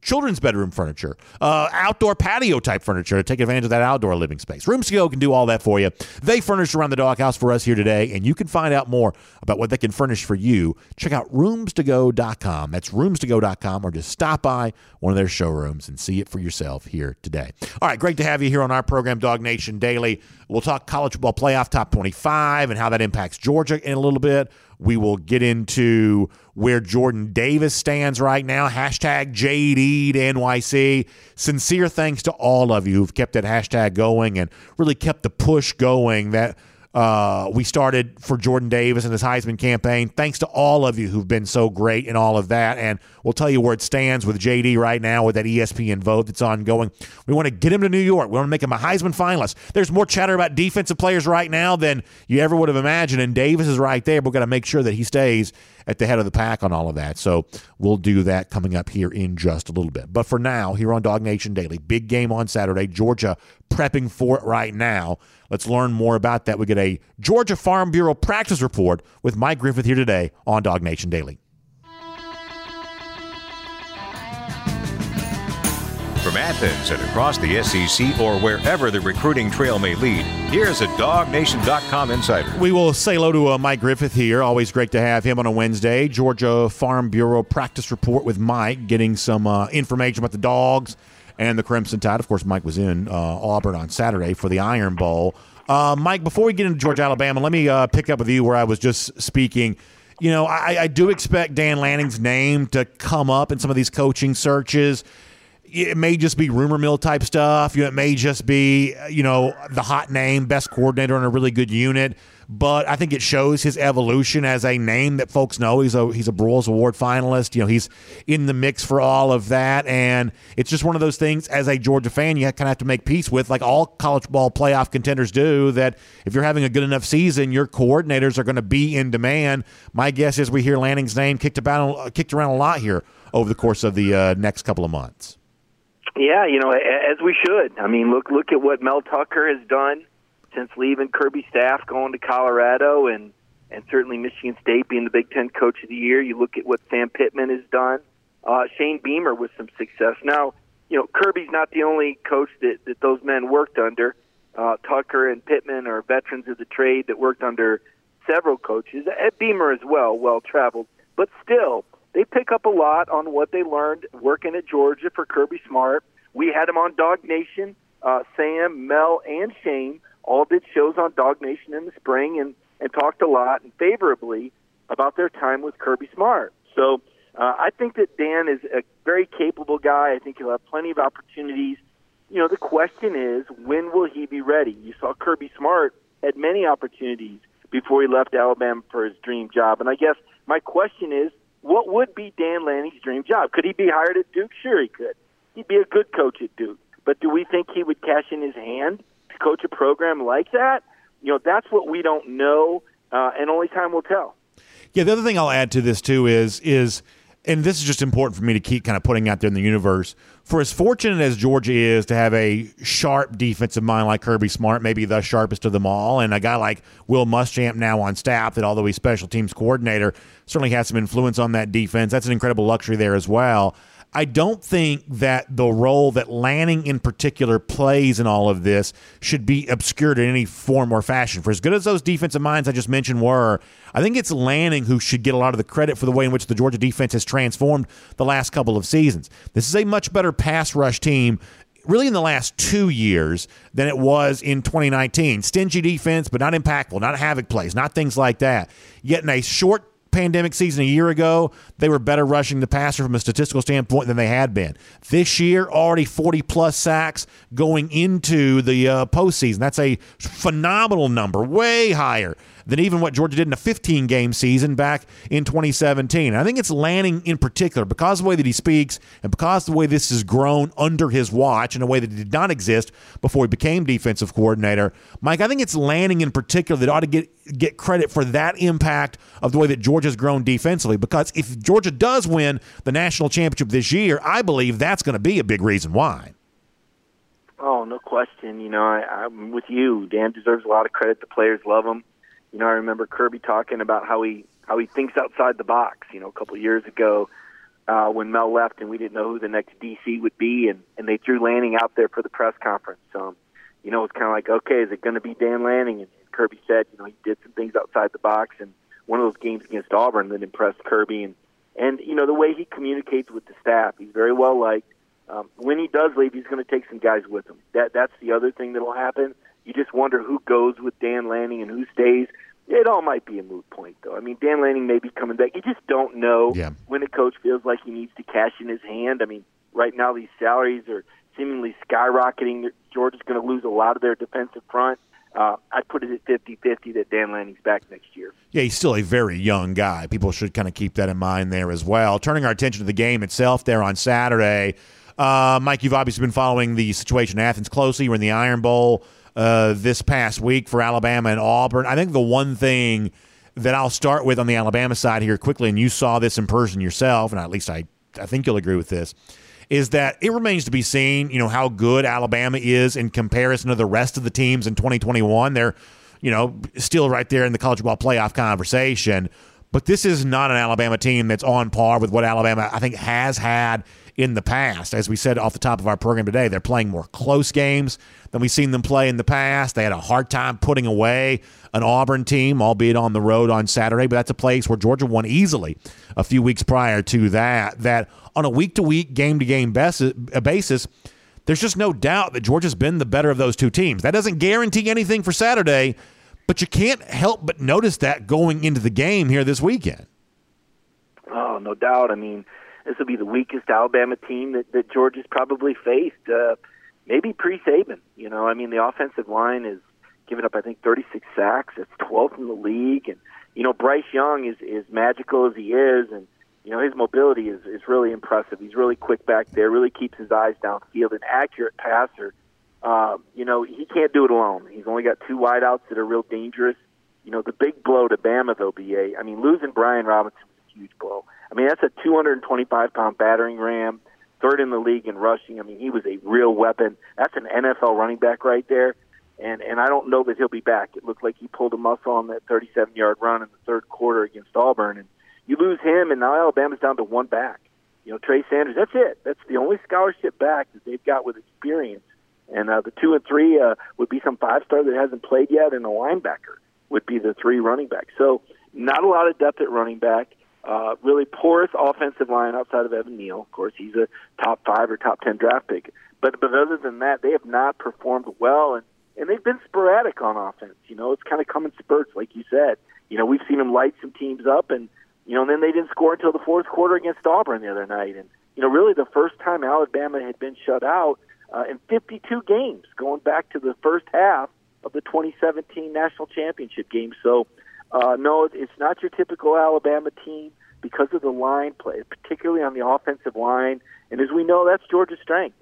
children's bedroom furniture, uh, outdoor patio type furniture to take advantage of that outdoor living space. Rooms to Go can do all that for you. They furnish around the doghouse for us here today, and you can find out more about what they can furnish for you. Check out roomstogo.com. That's roomstogo.com, or just stop by one of their showrooms and see it for yourself here today. All right, great to have you here on our program, Dog Nation Daily. We'll talk college football playoff top 25 and how that impacts Georgia in a little bit. We will get into where Jordan Davis stands right now. Hashtag JD to NYC. Sincere thanks to all of you who've kept that hashtag going and really kept the push going that uh, we started for Jordan Davis and his Heisman campaign. Thanks to all of you who've been so great in all of that. And we'll tell you where it stands with JD right now with that ESPN vote that's ongoing. We want to get him to New York. We want to make him a Heisman finalist. There's more chatter about defensive players right now than you ever would have imagined. And Davis is right there. We've got to make sure that he stays at the head of the pack on all of that. So we'll do that coming up here in just a little bit. But for now, here on Dog Nation Daily, big game on Saturday. Georgia prepping for it right now. Let's learn more about that. We get a Georgia Farm Bureau practice report with Mike Griffith here today on Dog Nation Daily. From Athens and across the SEC or wherever the recruiting trail may lead, here's a DogNation.com insider. We will say hello to uh, Mike Griffith here. Always great to have him on a Wednesday. Georgia Farm Bureau practice report with Mike, getting some uh, information about the dogs and the Crimson Tide. Of course, Mike was in uh, Auburn on Saturday for the Iron Bowl. Uh, Mike, before we get into Georgia, Alabama, let me uh, pick up with you where I was just speaking. You know, I, I do expect Dan Lanning's name to come up in some of these coaching searches it may just be rumor mill type stuff. It may just be, you know, the hot name, best coordinator on a really good unit. But I think it shows his evolution as a name that folks know. He's a he's a Broyles Award finalist. You know, he's in the mix for all of that, and it's just one of those things. As a Georgia fan, you kind of have to make peace with, like all college ball playoff contenders do. That if you're having a good enough season, your coordinators are going to be in demand. My guess is we hear Lanning's name kicked about kicked around a lot here over the course of the uh, next couple of months. Yeah, you know, as we should. I mean, look look at what Mel Tucker has done since leaving Kirby staff, going to Colorado, and and certainly Michigan State being the Big Ten Coach of the Year. You look at what Sam Pittman has done. Uh, Shane Beamer with some success. Now, you know, Kirby's not the only coach that, that those men worked under. Uh, Tucker and Pittman are veterans of the trade that worked under several coaches. At Beamer as well, well traveled. But still, they pick up a lot on what they learned working at Georgia for Kirby Smart. We had them on Dog Nation. Uh, Sam, Mel, and Shane all did shows on Dog Nation in the spring and, and talked a lot and favorably about their time with Kirby Smart. So uh, I think that Dan is a very capable guy. I think he'll have plenty of opportunities. You know, the question is, when will he be ready? You saw Kirby Smart had many opportunities before he left Alabama for his dream job. And I guess my question is, what would be Dan Lanning's dream job? Could he be hired at Duke? Sure, he could. He'd be a good coach at Duke. But do we think he would cash in his hand to coach a program like that? You know, that's what we don't know, uh, and only time will tell. Yeah, the other thing I'll add to this too is is and this is just important for me to keep kind of putting out there in the universe. For as fortunate as Georgia is to have a sharp defensive mind like Kirby Smart, maybe the sharpest of them all, and a guy like Will Muschamp now on staff that although he's special teams coordinator, certainly has some influence on that defense. That's an incredible luxury there as well. I don't think that the role that Lanning in particular plays in all of this should be obscured in any form or fashion. For as good as those defensive minds I just mentioned were, I think it's Lanning who should get a lot of the credit for the way in which the Georgia defense has transformed the last couple of seasons. This is a much better pass rush team really in the last two years than it was in 2019. Stingy defense, but not impactful, not havoc plays, not things like that. Yet in a short pandemic season a year ago, they were better rushing the passer from a statistical standpoint than they had been. This year, already 40 plus sacks going into the uh, postseason. That's a phenomenal number, way higher than even what Georgia did in a 15 game season back in 2017. I think it's Lanning in particular because of the way that he speaks and because of the way this has grown under his watch in a way that did not exist before he became defensive coordinator. Mike, I think it's Lanning in particular that ought to get get credit for that impact of the way that Georgia's grown defensively because if Georgia does win the national championship this year, I believe that's going to be a big reason why. Oh, no question. You know, I, I'm with you. Dan deserves a lot of credit. The players love him. You know, I remember Kirby talking about how he how he thinks outside the box. You know, a couple of years ago uh, when Mel left and we didn't know who the next DC would be, and and they threw Lanning out there for the press conference. Um, you know, it's kind of like, okay, is it going to be Dan Lanning? And, and Kirby said, you know, he did some things outside the box, and one of those games against Auburn that impressed Kirby, and and you know the way he communicates with the staff, he's very well liked. Um, when he does leave, he's going to take some guys with him. That that's the other thing that'll happen. You just wonder who goes with Dan Lanning and who stays. It all might be a moot point, though. I mean, Dan Lanning may be coming back. You just don't know yeah. when a coach feels like he needs to cash in his hand. I mean, right now these salaries are seemingly skyrocketing. Georgia's going to lose a lot of their defensive front. Uh, I'd put it at 50-50 that Dan Lanning's back next year. Yeah, he's still a very young guy. People should kind of keep that in mind there as well. Turning our attention to the game itself there on Saturday, uh, Mike, you've obviously been following the situation in Athens closely. We're in the Iron Bowl uh, this past week for Alabama and Auburn. I think the one thing that I'll start with on the Alabama side here quickly, and you saw this in person yourself, and at least I, I think you'll agree with this, is that it remains to be seen, you know, how good Alabama is in comparison to the rest of the teams in 2021. They're, you know, still right there in the college football playoff conversation. But this is not an Alabama team that's on par with what Alabama, I think, has had in the past. As we said off the top of our program today, they're playing more close games than we've seen them play in the past. They had a hard time putting away an Auburn team, albeit on the road on Saturday, but that's a place where Georgia won easily a few weeks prior to that. That on a week to week, game to game basis, there's just no doubt that Georgia's been the better of those two teams. That doesn't guarantee anything for Saturday, but you can't help but notice that going into the game here this weekend. Oh, no doubt. I mean, this will be the weakest Alabama team that, that Georgia's probably faced, uh, maybe pre Saban. You know, I mean, the offensive line is given up, I think, 36 sacks. It's 12th in the league. And, you know, Bryce Young is, is magical as he is, and, you know, his mobility is, is really impressive. He's really quick back there, really keeps his eyes downfield, an accurate passer. Uh, you know, he can't do it alone. He's only got two wideouts that are real dangerous. You know, the big blow to Bama, though, BA, I mean, losing Brian Robinson was a huge blow. I mean, that's a 225 pound battering ram, third in the league in rushing. I mean, he was a real weapon. That's an NFL running back right there. And and I don't know that he'll be back. It looked like he pulled a muscle on that 37 yard run in the third quarter against Auburn, and you lose him, and now Alabama's down to one back. You know, Trey Sanders. That's it. That's the only scholarship back that they've got with experience. And uh, the two and three uh, would be some five star that hasn't played yet, and a linebacker would be the three running backs. So not a lot of depth at running back. Uh, really porous offensive line outside of Evan Neal. Of course, he's a top five or top ten draft pick. But but other than that, they have not performed well, and and they've been sporadic on offense. You know, it's kind of come in spurts, like you said. You know, we've seen them light some teams up, and you know, and then they didn't score until the fourth quarter against Auburn the other night. And you know, really the first time Alabama had been shut out uh, in 52 games, going back to the first half of the 2017 national championship game. So uh, no, it's not your typical Alabama team because of the line play, particularly on the offensive line. And as we know, that's Georgia's strength.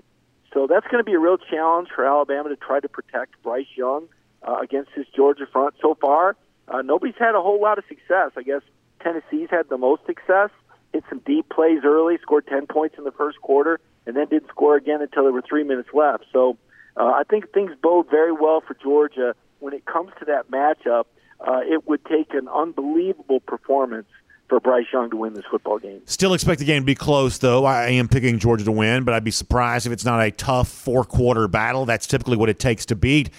So that's going to be a real challenge for Alabama to try to protect Bryce Young uh, against his Georgia front. So far, uh, nobody's had a whole lot of success. I guess Tennessee's had the most success. Hit some deep plays early, scored 10 points in the first quarter, and then didn't score again until there were three minutes left. So uh, I think things bode very well for Georgia when it comes to that matchup. Uh, it would take an unbelievable performance for Bryce Young to win this football game. Still expect the game to be close, though. I am picking Georgia to win, but I'd be surprised if it's not a tough four quarter battle. That's typically what it takes to beat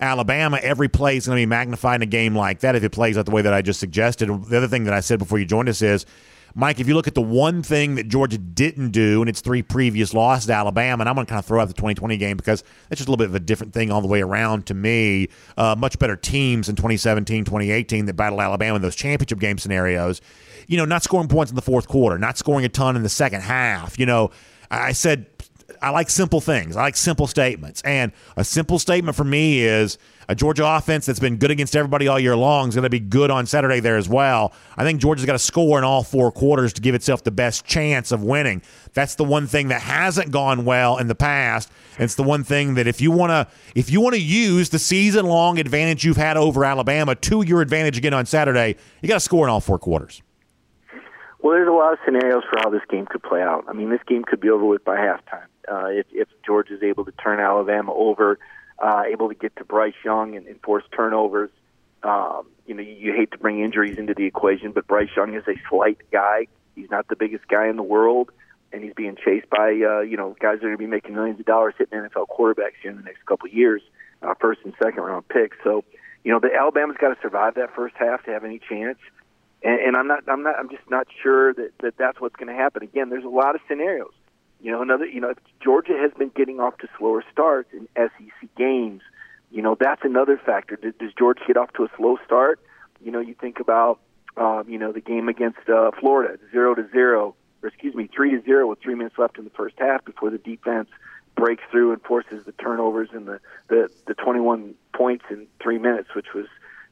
Alabama. Every play is going to be magnified in a game like that if it plays out the way that I just suggested. The other thing that I said before you joined us is Mike, if you look at the one thing that Georgia didn't do in its three previous losses to Alabama, and I'm going to kind of throw out the 2020 game because that's just a little bit of a different thing all the way around to me. Uh, much better teams in 2017, 2018 that battled Alabama in those championship game scenarios. You know, not scoring points in the fourth quarter, not scoring a ton in the second half. You know, I said I like simple things. I like simple statements. And a simple statement for me is a Georgia offense that's been good against everybody all year long is going to be good on Saturday there as well. I think Georgia's got to score in all four quarters to give itself the best chance of winning. That's the one thing that hasn't gone well in the past. It's the one thing that if you want to if you want to use the season long advantage you've had over Alabama to your advantage again on Saturday, you got to score in all four quarters. Well, there's a lot of scenarios for how this game could play out. I mean, this game could be over with by halftime uh, if, if Georgia is able to turn Alabama over, uh, able to get to Bryce Young and, and force turnovers. Um, you know, you, you hate to bring injuries into the equation, but Bryce Young is a slight guy. He's not the biggest guy in the world, and he's being chased by uh, you know guys that are going to be making millions of dollars hitting NFL quarterbacks here in the next couple of years, uh, first and second round picks. So, you know, the Alabama's got to survive that first half to have any chance. And, and I'm not, I'm not, I'm just not sure that, that that's what's going to happen. Again, there's a lot of scenarios. You know, another, you know, Georgia has been getting off to slower starts in SEC games. You know, that's another factor. Does, does Georgia get off to a slow start? You know, you think about, um, you know, the game against uh, Florida, zero to zero, or excuse me, three to zero with three minutes left in the first half before the defense breaks through and forces the turnovers and the the, the 21 points in three minutes, which was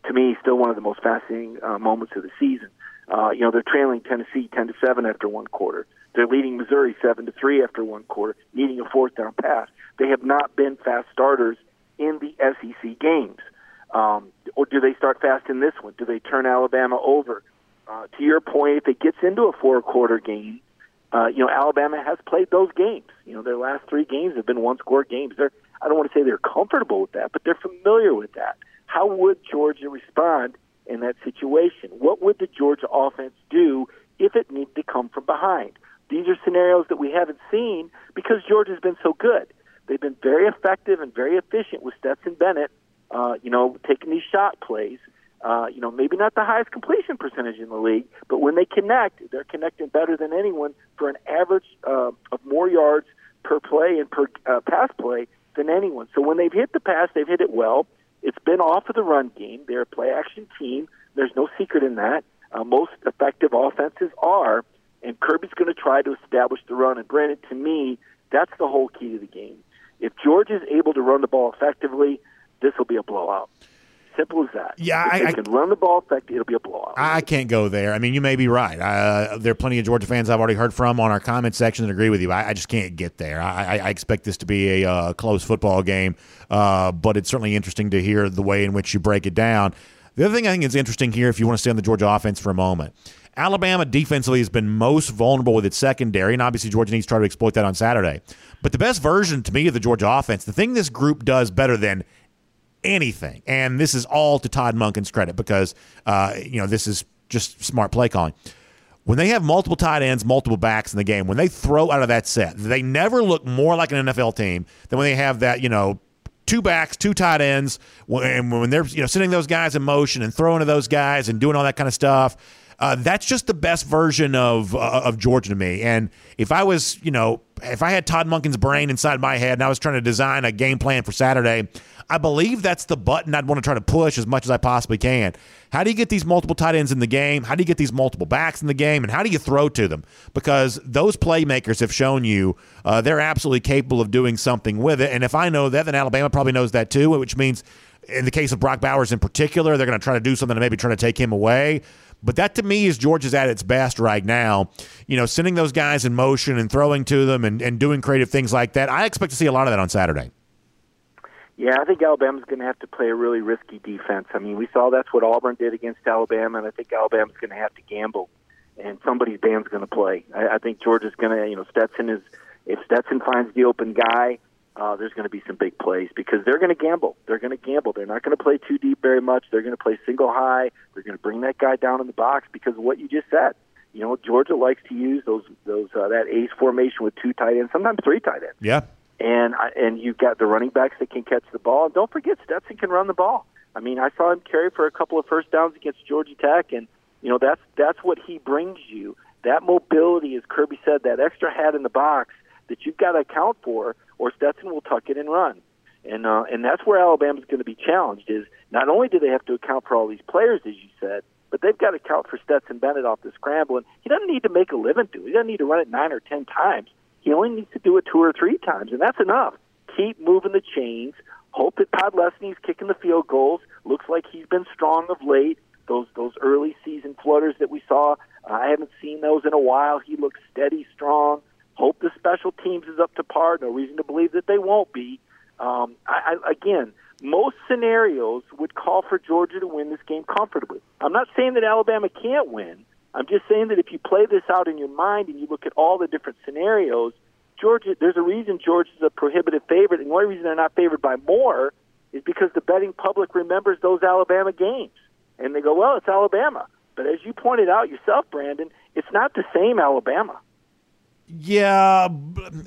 to me still one of the most fascinating uh, moments of the season. Uh, you know, they're trailing Tennessee 10 to 7 after one quarter. They're leading Missouri 7 to 3 after one quarter, needing a fourth down pass. They have not been fast starters in the SEC games. Um, or do they start fast in this one? Do they turn Alabama over? Uh, to your point, if it gets into a four quarter game, uh, you know, Alabama has played those games. You know, their last three games have been one score games. They're, I don't want to say they're comfortable with that, but they're familiar with that. How would Georgia respond in that situation? What would the Georgia offense do if it needed to come from behind? These are scenarios that we haven't seen because Georgia's been so good. They've been very effective and very efficient with Stetson Bennett, uh, you know, taking these shot plays. Uh, you know, maybe not the highest completion percentage in the league, but when they connect, they're connecting better than anyone for an average uh, of more yards per play and per uh, pass play than anyone. So when they've hit the pass, they've hit it well. It's been off of the run game. They're a play action team. There's no secret in that. Uh, most effective offenses are, and Kirby's going to try to establish the run. And Brandon, to me, that's the whole key to the game. If George is able to run the ball effectively, this will be a blowout. Simple as that. Yeah, if I, they I can run the ball effectively, it'll be a blowout. I can't go there. I mean, you may be right. Uh, there are plenty of Georgia fans I've already heard from on our comment section that agree with you. I, I just can't get there. I, I expect this to be a uh, close football game, uh, but it's certainly interesting to hear the way in which you break it down. The other thing I think is interesting here, if you want to stay on the Georgia offense for a moment, Alabama defensively has been most vulnerable with its secondary, and obviously Georgia needs to try to exploit that on Saturday. But the best version to me of the Georgia offense, the thing this group does better than anything, and this is all to Todd Monken's credit because uh, you know this is just smart play calling. When they have multiple tight ends, multiple backs in the game, when they throw out of that set, they never look more like an NFL team than when they have that you know two backs, two tight ends, and when they're you know sending those guys in motion and throwing to those guys and doing all that kind of stuff. Uh, that's just the best version of uh, of Georgia to me. And if I was, you know, if I had Todd Monken's brain inside my head and I was trying to design a game plan for Saturday, I believe that's the button I'd want to try to push as much as I possibly can. How do you get these multiple tight ends in the game? How do you get these multiple backs in the game? And how do you throw to them? Because those playmakers have shown you uh, they're absolutely capable of doing something with it. And if I know that, then Alabama probably knows that too, which means in the case of Brock Bowers in particular, they're going to try to do something to maybe try to take him away. But that to me is Georgia's at its best right now. You know, sending those guys in motion and throwing to them and, and doing creative things like that. I expect to see a lot of that on Saturday. Yeah, I think Alabama's going to have to play a really risky defense. I mean, we saw that's what Auburn did against Alabama, and I think Alabama's going to have to gamble, and somebody's band's going to play. I, I think Georgia's going to, you know, Stetson is if Stetson finds the open guy, uh, there's going to be some big plays because they're going to gamble. They're going to gamble. They're not going to play too deep very much. They're going to play single high. They're going to bring that guy down in the box because of what you just said. You know, Georgia likes to use those those uh, that ace formation with two tight ends, sometimes three tight ends. Yeah and I, and you've got the running backs that can catch the ball. And don't forget, Stetson can run the ball. I mean, I saw him carry for a couple of first downs against Georgia Tech, and you know that's that's what he brings you. That mobility, as Kirby said, that extra hat in the box that you've got to account for, or Stetson will tuck it and run. And uh, and that's where Alabama's going to be challenged. Is not only do they have to account for all these players, as you said, but they've got to account for Stetson Bennett off the scramble. And he doesn't need to make a living. It. He doesn't need to run it nine or ten times. He only needs to do it two or three times, and that's enough. Keep moving the chains. Hope that Podlesny's kicking the field goals. Looks like he's been strong of late. Those those early season floaters that we saw, uh, I haven't seen those in a while. He looks steady, strong. Hope the special teams is up to par. No reason to believe that they won't be. Um, I, I, again, most scenarios would call for Georgia to win this game comfortably. I'm not saying that Alabama can't win, I'm just saying that if you play this out in your mind and you look at all the different scenarios, Georgia, there's a reason Georgia's a prohibitive favorite, and the only reason they're not favored by more is because the betting public remembers those Alabama games, and they go, "Well, it's Alabama." But as you pointed out yourself, Brandon, it's not the same Alabama. Yeah.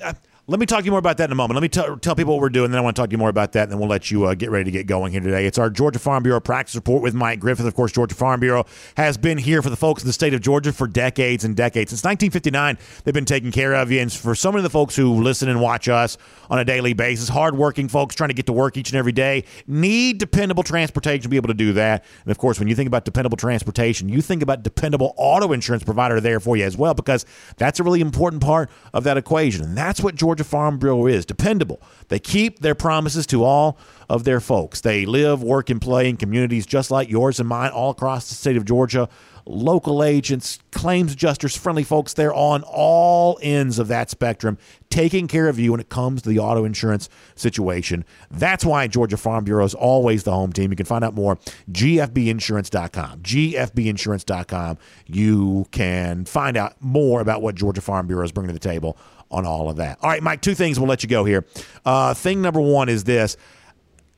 Uh, Let me talk to you more about that in a moment. Let me t- tell people what we're doing, then I want to talk to you more about that, and then we'll let you uh, get ready to get going here today. It's our Georgia Farm Bureau practice report with Mike Griffith. Of course, Georgia Farm Bureau has been here for the folks in the state of Georgia for decades and decades. Since 1959, they've been taking care of you. And for so many of the folks who listen and watch us on a daily basis, hardworking folks trying to get to work each and every day, need dependable transportation to be able to do that. And of course, when you think about dependable transportation, you think about dependable auto insurance provider there for you as well, because that's a really important part of that equation. And that's what Georgia Farm Bureau is dependable. They keep their promises to all of their folks. They live, work, and play in communities just like yours and mine all across the state of Georgia. Local agents, claims adjusters, friendly folks, they're on all ends of that spectrum, taking care of you when it comes to the auto insurance situation. That's why Georgia Farm Bureau is always the home team. You can find out more gfbinsurance.com. gfbinsurance.com. You can find out more about what Georgia Farm Bureau is bringing to the table on all of that. All right, Mike, two things we'll let you go here. Uh, thing number one is this.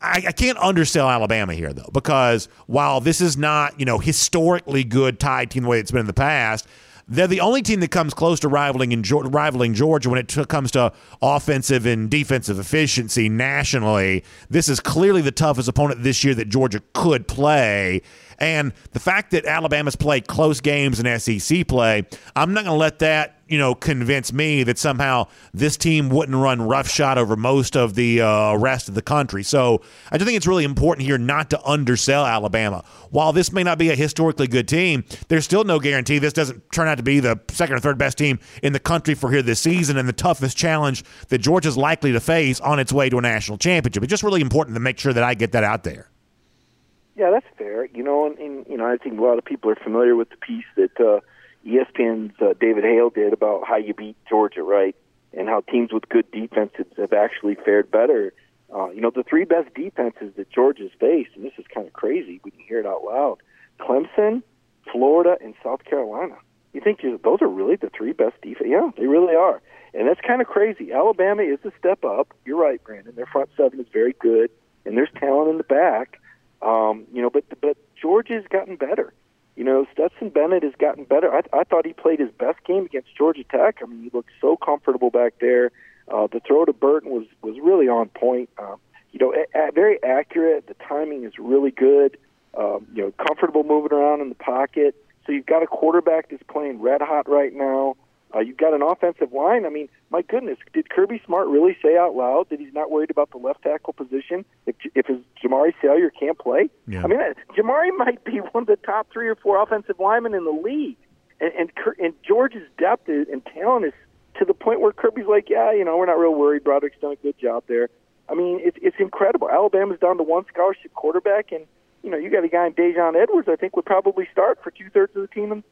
I, I, can't undersell Alabama here though, because while this is not, you know, historically good Tide team the way it's been in the past, they're the only team that comes close to rivaling in, rivaling Georgia when it t- comes to offensive and defensive efficiency nationally. This is clearly the toughest opponent this year that Georgia could play. And the fact that Alabama's played close games in SEC play, I'm not going to let that you know convince me that somehow this team wouldn't run roughshod over most of the uh, rest of the country. So I just think it's really important here not to undersell Alabama. While this may not be a historically good team, there's still no guarantee this doesn't turn out to be the second or third best team in the country for here this season and the toughest challenge that Georgia's likely to face on its way to a national championship. It's just really important to make sure that I get that out there. Yeah, that's fair. You know, and, and you know, I think a lot of people are familiar with the piece that uh, ESPN's uh, David Hale did about how you beat Georgia, right? And how teams with good defenses have actually fared better. Uh, you know, the three best defenses that Georgia's faced, and this is kind of crazy. We can hear it out loud: Clemson, Florida, and South Carolina. You think those are really the three best defense? Yeah, they really are. And that's kind of crazy. Alabama is a step up. You're right, Brandon. Their front seven is very good, and there's talent in the back. Um, you know, but but Georgia's gotten better. You know, Stetson Bennett has gotten better. I, I thought he played his best game against Georgia Tech. I mean, he looked so comfortable back there. Uh, the throw to Burton was was really on point. Um, you know, a, a, very accurate. The timing is really good. Um, you know, comfortable moving around in the pocket. So you've got a quarterback that's playing red hot right now. Uh, you've got an offensive line. I mean, my goodness, did Kirby Smart really say out loud that he's not worried about the left tackle position if if his Jamaree Salyer can't play? Yeah. I mean, Jamaree might be one of the top three or four offensive linemen in the league, and and, and George's depth and talent is to the point where Kirby's like, yeah, you know, we're not real worried. Broderick's done a good job there. I mean, it's it's incredible. Alabama's down to one scholarship quarterback, and you know, you got a guy in Daijun Edwards. I think would probably start for two thirds of the team,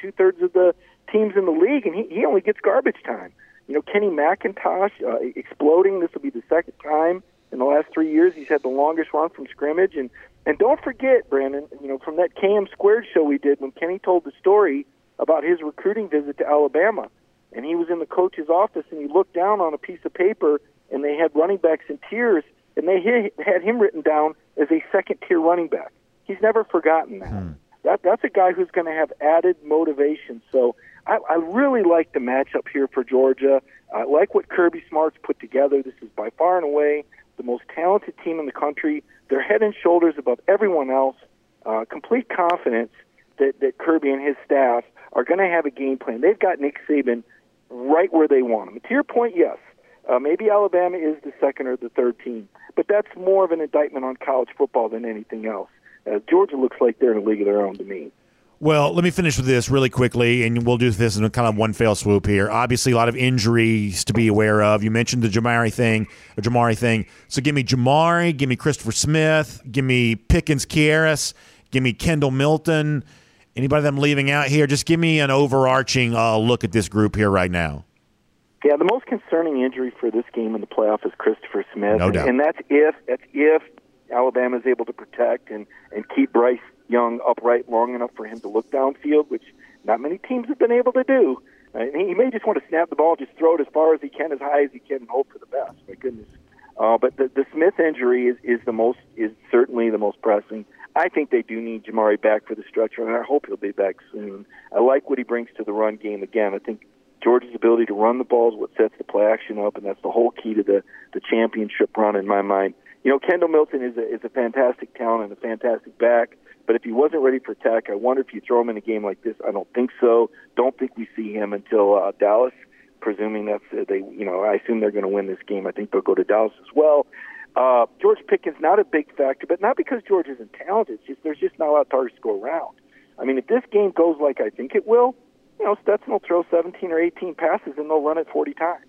two thirds of the teams in the league, and he, he only gets garbage time. You know, Kenny McIntosh uh, exploding. This will be the second time In the last three years, he's had the longest run from scrimmage. And and don't forget, Brandon, you know, from that KM Squared show we did when Kenny told the story about his recruiting visit to Alabama, and he was in the coach's office and he looked down on a piece of paper and they had running backs in tiers and they had him written down as a second tier running back. He's never forgotten that. Hmm. That that's a guy who's going to have added motivation. So I, I really like the matchup here for Georgia. I like what Kirby Smart's put together. This is by far and away the most talented team in the country. They're head and shoulders above everyone else. Uh, complete confidence that, that Kirby and his staff are going to have a game plan. They've got Nick Saban right where they want him. To your point, yes, uh, maybe Alabama is the second or the third team, but that's more of an indictment on college football than anything else. Uh, Georgia looks like they're in a league of their own to me. Well, let me finish with this really quickly, and we'll do this in kind of one fell swoop here. Obviously, a lot of injuries to be aware of. You mentioned the Jamaree thing, the Jamaree thing. So give me Jamaree, give me Christopher Smith, give me Pickens Kearis, give me Kendall Milton. Anybody that I'm leaving out here? Just give me an overarching uh, look at this group here right now. Yeah, the most concerning injury for this game in the playoff is Christopher Smith, no doubt. and that's if that's if Alabama is able to protect and and keep Bryce Young upright long enough for him to look downfield, which not many teams have been able to do. Uh, he may just want to snap the ball, just throw it as far as he can, as high as he can, and hope for the best. My goodness. Uh, but the, the Smith injury is, is the most is certainly the most pressing. I think they do need Jamaree back for the structure, and I hope he'll be back soon. I like what he brings to the run game. Again, I think Georgia's ability to run the ball is what sets the play action up, and that's the whole key to the the championship run in my mind. You know, Kendall Milton is a is a fantastic talent and a fantastic back. But if he wasn't ready for Tech, I wonder if you throw him in a game like this. I don't think so. Don't think we see him until uh, Dallas. Presuming that's uh, they, you know, I assume they're going to win this game. I think they'll go to Dallas as well. Uh, George Pickens not a big factor, but not because George isn't talented. It's just there's just not a lot of targets to go around. I mean, if this game goes like I think it will, you know, Stetson will throw 17 or 18 passes and they'll run it 40 times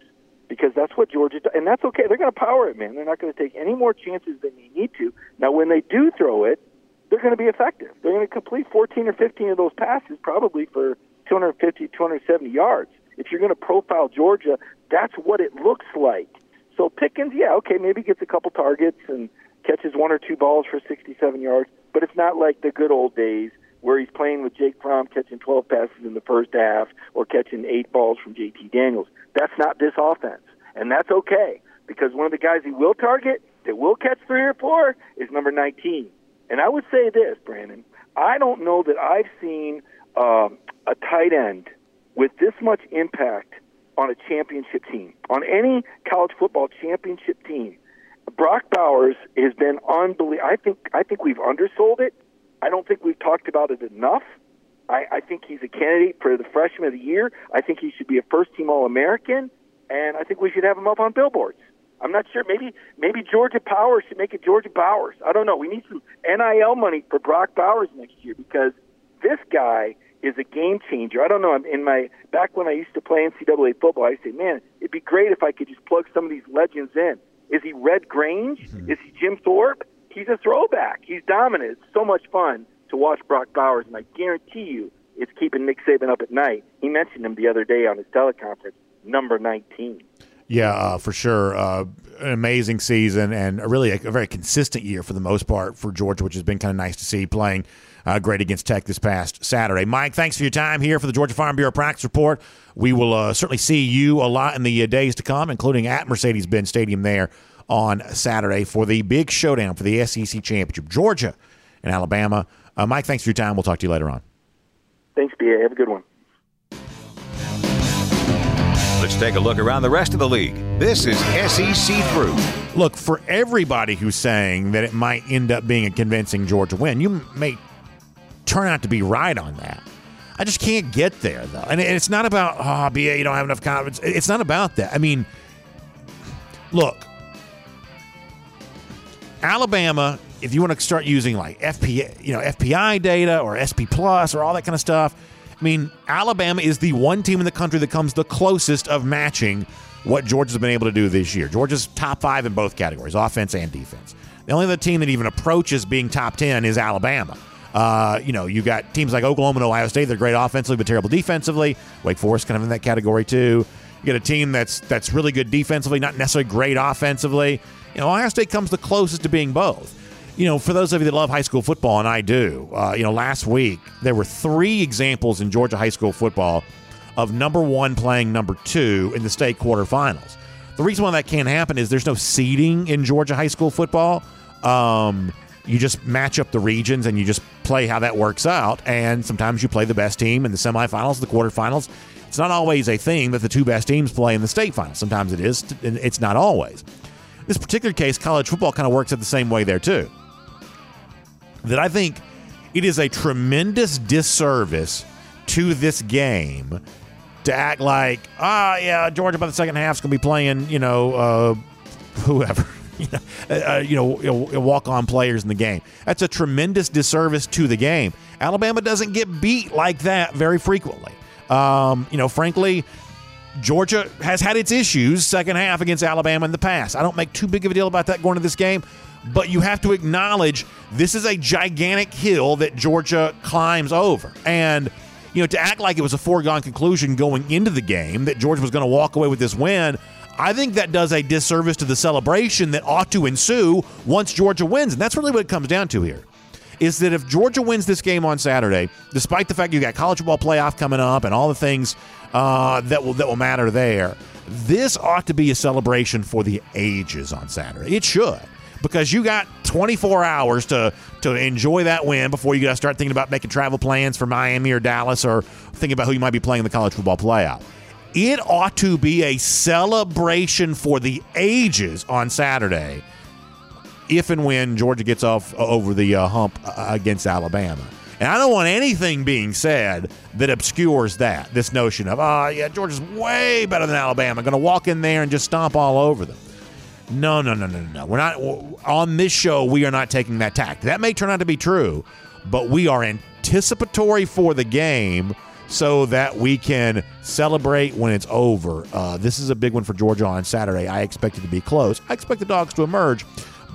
because that's what Georgia does, and that's okay. They're going to power it, man. They're not going to take any more chances than they need to. Now, when they do throw it, they're going to be effective. They're going to complete 14 or 15 of those passes, probably for 250, 270 yards. If you're going to profile Georgia, that's what it looks like. So Pickens, yeah, okay, maybe gets a couple targets and catches one or two balls for 67 yards, but it's not like the good old days where he's playing with Jake Fromm catching 12 passes in the first half or catching eight balls from JT Daniels. That's not this offense, and that's okay because one of the guys he will target that will catch three or four is number 19. And I would say this, Brandon, I don't know that I've seen um, a tight end with this much impact on a championship team, on any college football championship team. Brock Bowers has been unbelievable. I think I think we've undersold it. I don't think we've talked about it enough. I, I think he's a candidate for the freshman of the year. I think he should be a first team All American, and I think we should have him up on billboards. I'm not sure. Maybe maybe Georgia Power should make it Georgia Bowers. I don't know. We need some NIL money for Brock Bowers next year because this guy is a game changer. I don't know. In my back when I used to play NCAA football, I say, man, it'd be great if I could just plug some of these legends in. Is he Red Grange? Mm-hmm. Is he Jim Thorpe? He's a throwback. He's dominant. It's so much fun to watch Brock Bowers, and I guarantee you, it's keeping Nick Saban up at night. He mentioned him the other day on his teleconference, number 19. Yeah, uh, for sure. Uh, an amazing season and a really a, a, very consistent year for the most part for Georgia, which has been kind of nice to see playing uh, great against Tech this past Saturday. Mike, thanks for your time here for the Georgia Farm Bureau Practice Report. We will uh, certainly see you a lot in the uh, days to come, including at Mercedes Benz Stadium there on Saturday for the big showdown for the SEC Championship. Georgia and Alabama. Uh, Mike, thanks for your time. We'll talk to you later on. Thanks, BA. Have a good one. Let's take a look around the rest of the league. This is SEC Through. Look, for everybody who's saying that it might end up being a convincing Georgia win, you may turn out to be right on that. I just can't get there, though. And it's not about, oh, BA, you don't have enough confidence. It's not about that. I mean, look, Alabama, if you want to start using like FP, you know, FPI data or SP Plus or all that kind of stuff, I mean, Alabama is the one team in the country that comes the closest of matching what Georgia's been able to do this year. Georgia's top five in both categories, offense and defense. The only other team that even approaches being top 10 is Alabama. Uh, you know, you got teams like Oklahoma and Ohio State. They're great offensively, but terrible defensively. Wake Forest kind of in that category too. You get a team that's that's really good defensively, not necessarily great offensively. You know, Ohio State comes the closest to being both. You know, for those of you that love high school football, and I do, uh, you know, last week there were three examples in Georgia high school football of number one playing number two in the state quarterfinals. The reason why that can't happen is there's no seeding in Georgia high school football. Um, you just match up the regions and you just play how that works out. And sometimes you play the best team in the semifinals, the quarterfinals. It's not always a thing that the two best teams play in the state finals. Sometimes it is, and it's not always. This particular case, college football kind of works at the same way there, too. That I think it is a tremendous disservice to this game to act like, ah, yeah, Georgia by the second half is going to be playing, you know, uh, whoever. you know, uh, you know walk on players in the game. That's a tremendous disservice to the game. Alabama doesn't get beat like that very frequently. Um, you know, frankly, Georgia has had its issues second half against Alabama in the past. I don't make too big of a deal about that going to this game, but you have to acknowledge this is a gigantic hill that Georgia climbs over. And you know, to act like it was a foregone conclusion going into the game that Georgia was going to walk away with this win, I think that does a disservice to the celebration that ought to ensue once Georgia wins. And that's really what it comes down to here. Is that if Georgia wins this game on Saturday, despite the fact you got college football playoff coming up and all the things uh, that will that will matter there, this ought to be a celebration for the ages on Saturday. It should. Because you got 24 hours to to enjoy that win before you got to start thinking about making travel plans for Miami or Dallas or thinking about who you might be playing in the college football playoff. It ought to be a celebration for the ages on Saturday if and when Georgia gets off over the uh, hump uh, against Alabama. And I don't want anything being said that obscures that, this notion of, oh, yeah, Georgia's way better than Alabama, going to walk in there and just stomp all over them. No, no, no, no, no. We're not, on this show, we are not taking that tact. That may turn out to be true, but we are anticipatory for the game so that we can celebrate when it's over. Uh, this is a big one for Georgia on Saturday. I expect it to be close. I expect the dogs to emerge,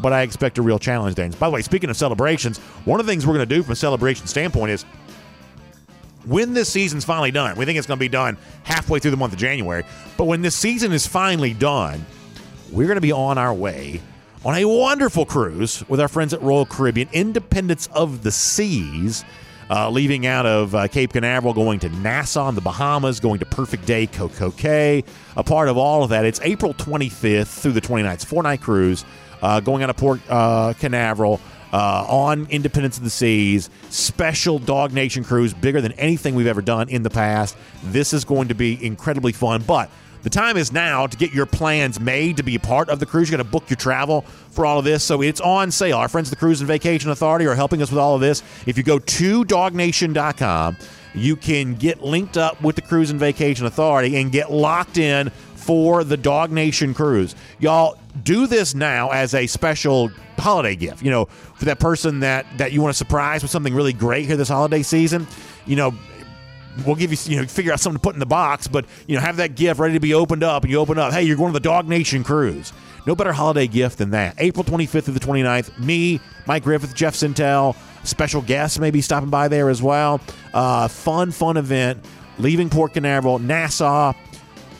but I expect a real challenge, Dan. By the way, speaking of celebrations, one of the things we're going to do from a celebration standpoint is when this season's finally done, we think it's going to be done halfway through the month of January, but when this season is finally done, we're going to be on our way on a wonderful cruise with our friends at Royal Caribbean, Independence of the Seas uh, leaving out of uh, Cape Canaveral, going to Nassau in the Bahamas, going to Perfect Day Coco Cay. A part of all of that, it's April 25th through the 29th, four night cruise, uh, going out of Port uh, Canaveral. Uh, on Independence of the Seas, special Dog Nation cruise, bigger than anything we've ever done in the past. This is going to be incredibly fun, but the time is now to get your plans made to be a part of the cruise. You're going to book your travel for all of this. So it's on sale. Our friends at the Cruise and Vacation Authority are helping us with all of this. If you go to dognation.com, you can get linked up with the Cruise and Vacation Authority and get locked in for the Dog Nation cruise. Y'all do this now as a special holiday gift. You know, for that person that that you want to surprise with something really great here this holiday season. You know, we'll give you, you know, figure out something to put in the box, but, you know, have that gift ready to be opened up and you open up, hey, you're going to the Dog Nation cruise. No better holiday gift than that. April 25th through the 29th, me, Mike Griffith, Jeff Sentell, special guests maybe stopping by there as well. Uh, fun, fun event. Leaving Port Canaveral, Nassau,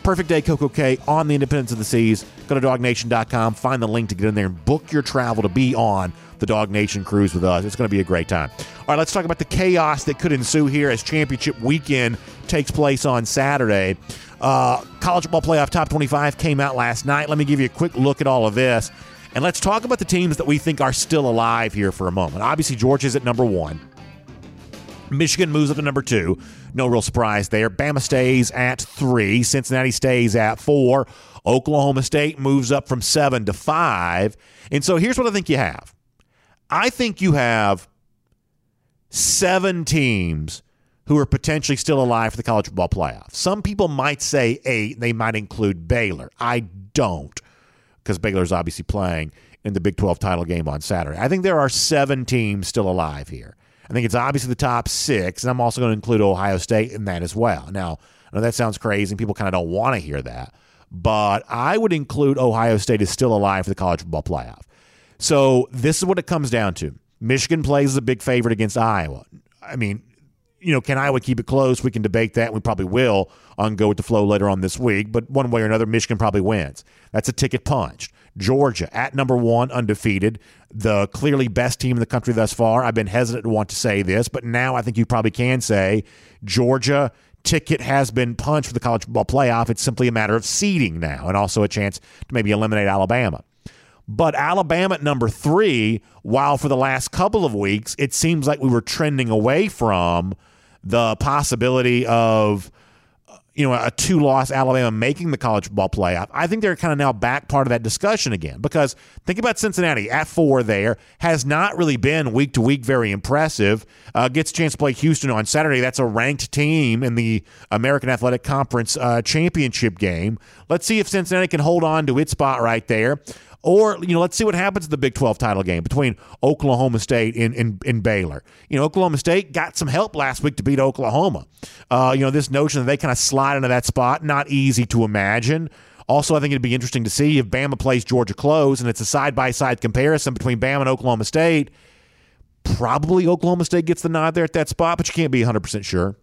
Perfect Day Coco Cay on the Independence of the Seas. Go to dognation.com, find the link to get in there and book your travel to be on the Dog Nation cruise with us. It's going to be a great time. All right, let's talk about the chaos that could ensue here as championship weekend takes place on Saturday. Uh, college football playoff top 25 came out last night. Let me give you a quick look at all of this. And let's talk about the teams that we think are still alive here for a moment. Obviously, Georgia's at number one. Michigan moves up to number two. No real surprise there. Bama stays at three. Cincinnati stays at four. Oklahoma State moves up from seven to five. And so here's what I think you have I think you have seven teams who are potentially still alive for the college football playoff. Some people might say eight, they might include Baylor. I don't, because Baylor's obviously playing in the Big 12 title game on Saturday. I think there are seven teams still alive here. I think it's obviously the top six, and I'm also going to include Ohio State in that as well. Now, I know that sounds crazy, and people kind of don't want to hear that, but I would include Ohio State is still alive for the college football playoff. So this is what it comes down to. Michigan plays as a big favorite against Iowa. I mean, you know, can Iowa keep it close? We can debate that. We probably will on Go with the Flow later on this week. But one way or another, Michigan probably wins. That's a ticket punched. Georgia at number one, undefeated, the clearly best team in the country thus far. I've been hesitant to want to say this, but now I think you probably can say Georgia ticket has been punched for the college football playoff. It's simply a matter of seeding now and also a chance to maybe eliminate Alabama. But Alabama at number three, while for the last couple of weeks, it seems like we were trending away from the possibility of you know, a two loss Alabama making the college football playoff, I think they're kind of now back part of that discussion again. Because think about Cincinnati at four there, has not really been week to week very impressive. Uh, gets a chance to play Houston on Saturday. That's a ranked team in the American Athletic Conference uh, championship game. Let's see if Cincinnati can hold on to its spot right there. Or, you know, let's see what happens in the Big 12 title game between Oklahoma State and, and, and Baylor. You know, Oklahoma State got some help last week to beat Oklahoma. Uh, you know, this notion that they kind of slide into that spot, not easy to imagine. Also, I think it'd be interesting to see if Bama plays Georgia close and it's a side by side comparison between Bama and Oklahoma State. Probably Oklahoma State gets the nod there at that spot, but you can't be 100% sure.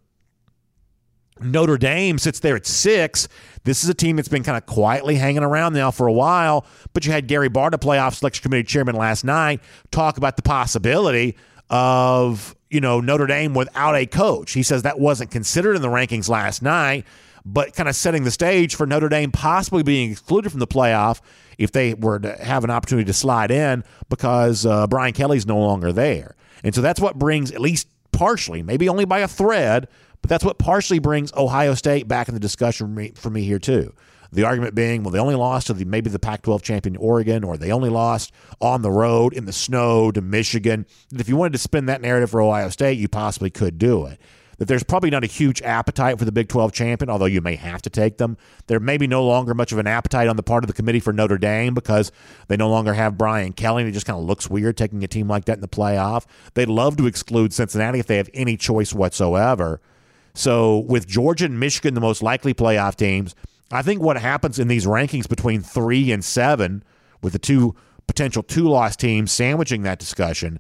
Notre Dame sits there at six. This is a team that's been kind of quietly hanging around now for a while, but you had Gary Barta, playoff selection committee chairman, last night talk about the possibility of you know Notre Dame without a coach. He says that wasn't considered in the rankings last night, but kind of setting the stage for Notre Dame possibly being excluded from the playoff if they were to have an opportunity to slide in because uh, Brian Kelly's no longer there, and so that's what brings at least partially, maybe only by a thread but that's what partially brings Ohio State back in the discussion for me, for me here too. The argument being, well, they only lost to the, maybe the Pac-12 champion Oregon, or they only lost on the road in the snow to Michigan. If you wanted to spin that narrative for Ohio State, you possibly could do it. That there's probably not a huge appetite for the Big 12 champion, although you may have to take them. There may be no longer much of an appetite on the part of the committee for Notre Dame because they no longer have Brian Kelly. And it just kind of looks weird taking a team like that in the playoff. They'd love to exclude Cincinnati if they have any choice whatsoever. So with Georgia and Michigan, the most likely playoff teams, I think what happens in these rankings between three and seven, with the two potential two loss teams sandwiching that discussion,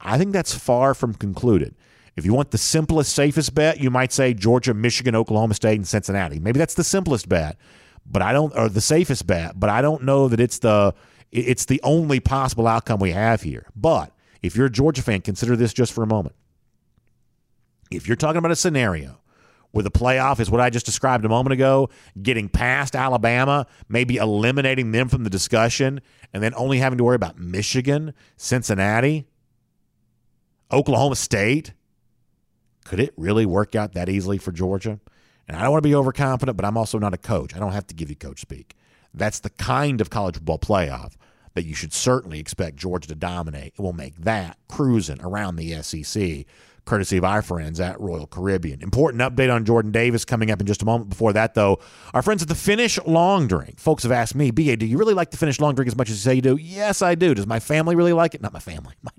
I think that's far from concluded. If you want the simplest, safest bet, you might say Georgia, Michigan, Oklahoma State, and Cincinnati. Maybe that's the simplest bet, but I don't, or the safest bet. But I don't know that it's the it's the only possible outcome we have here. But if you're a Georgia fan, consider this just for a moment if you're talking about a scenario where the playoff is what I just described a moment ago, getting past Alabama, maybe eliminating them from the discussion, and then only having to worry about Michigan, Cincinnati, Oklahoma State, could it really work out that easily for Georgia? And I don't want to be overconfident, but I'm also not a coach. I don't have to give you coach speak. That's the kind of college football playoff that you should certainly expect Georgia to dominate. It will make that cruising around the SEC courtesy of our friends at Royal Caribbean. Important update on Jordan Davis coming up in just a moment. Before that, though, our friends at the Finnish Long Drink. Folks have asked me, BA, do you really like the Finnish Long Drink as much as you say you do? Yes, I do. Does my family really like it? Not my family, my,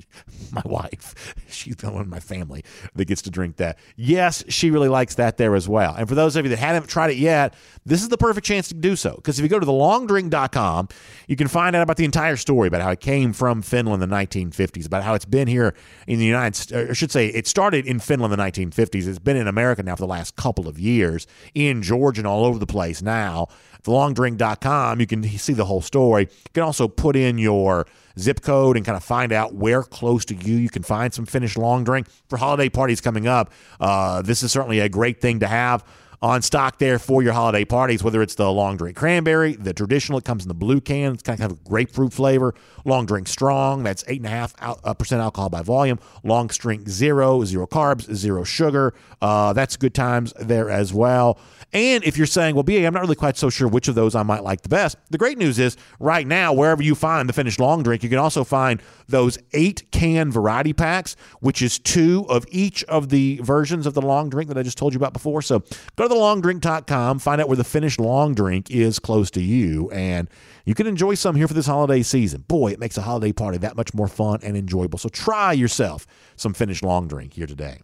my wife. She's the one in my family that gets to drink that. Yes, she really likes that there as well. And for those of you that haven't tried it yet, this is the perfect chance to do so. Because if you go to thelongdrink.com, you can find out about the entire story about how it came from Finland in the 1950s, about how it's been here in the United States, I should say, it's started in Finland in the 1950s. It's been in America now for the last couple of years, in Georgia and all over the place now. TheLongDrink.com, you can see the whole story. You can also put in your zip code and kind of find out where close to you you can find some Finnish long drink for holiday parties coming up. Uh, this is certainly a great thing to have on stock there for your holiday parties, whether it's the long drink cranberry, the traditional, it comes in the blue can, it's kind of a grapefruit flavor, long drink strong, that's 8.5% uh, alcohol by volume, long drink zero, zero carbs, zero sugar. Uh, that's good times there as well. And if you're saying, well, BA, I'm not really quite so sure which of those I might like the best, the great news is right now, wherever you find the Finnish long drink, you can also find those eight can variety packs, which is two of each of the versions of the long drink that I just told you about before. So go to thelongdrink.com, find out where the Finnish long drink is close to you, and you can enjoy some here for this holiday season. Boy, it makes a holiday party that much more fun and enjoyable. So try yourself some Finnish long drink here today.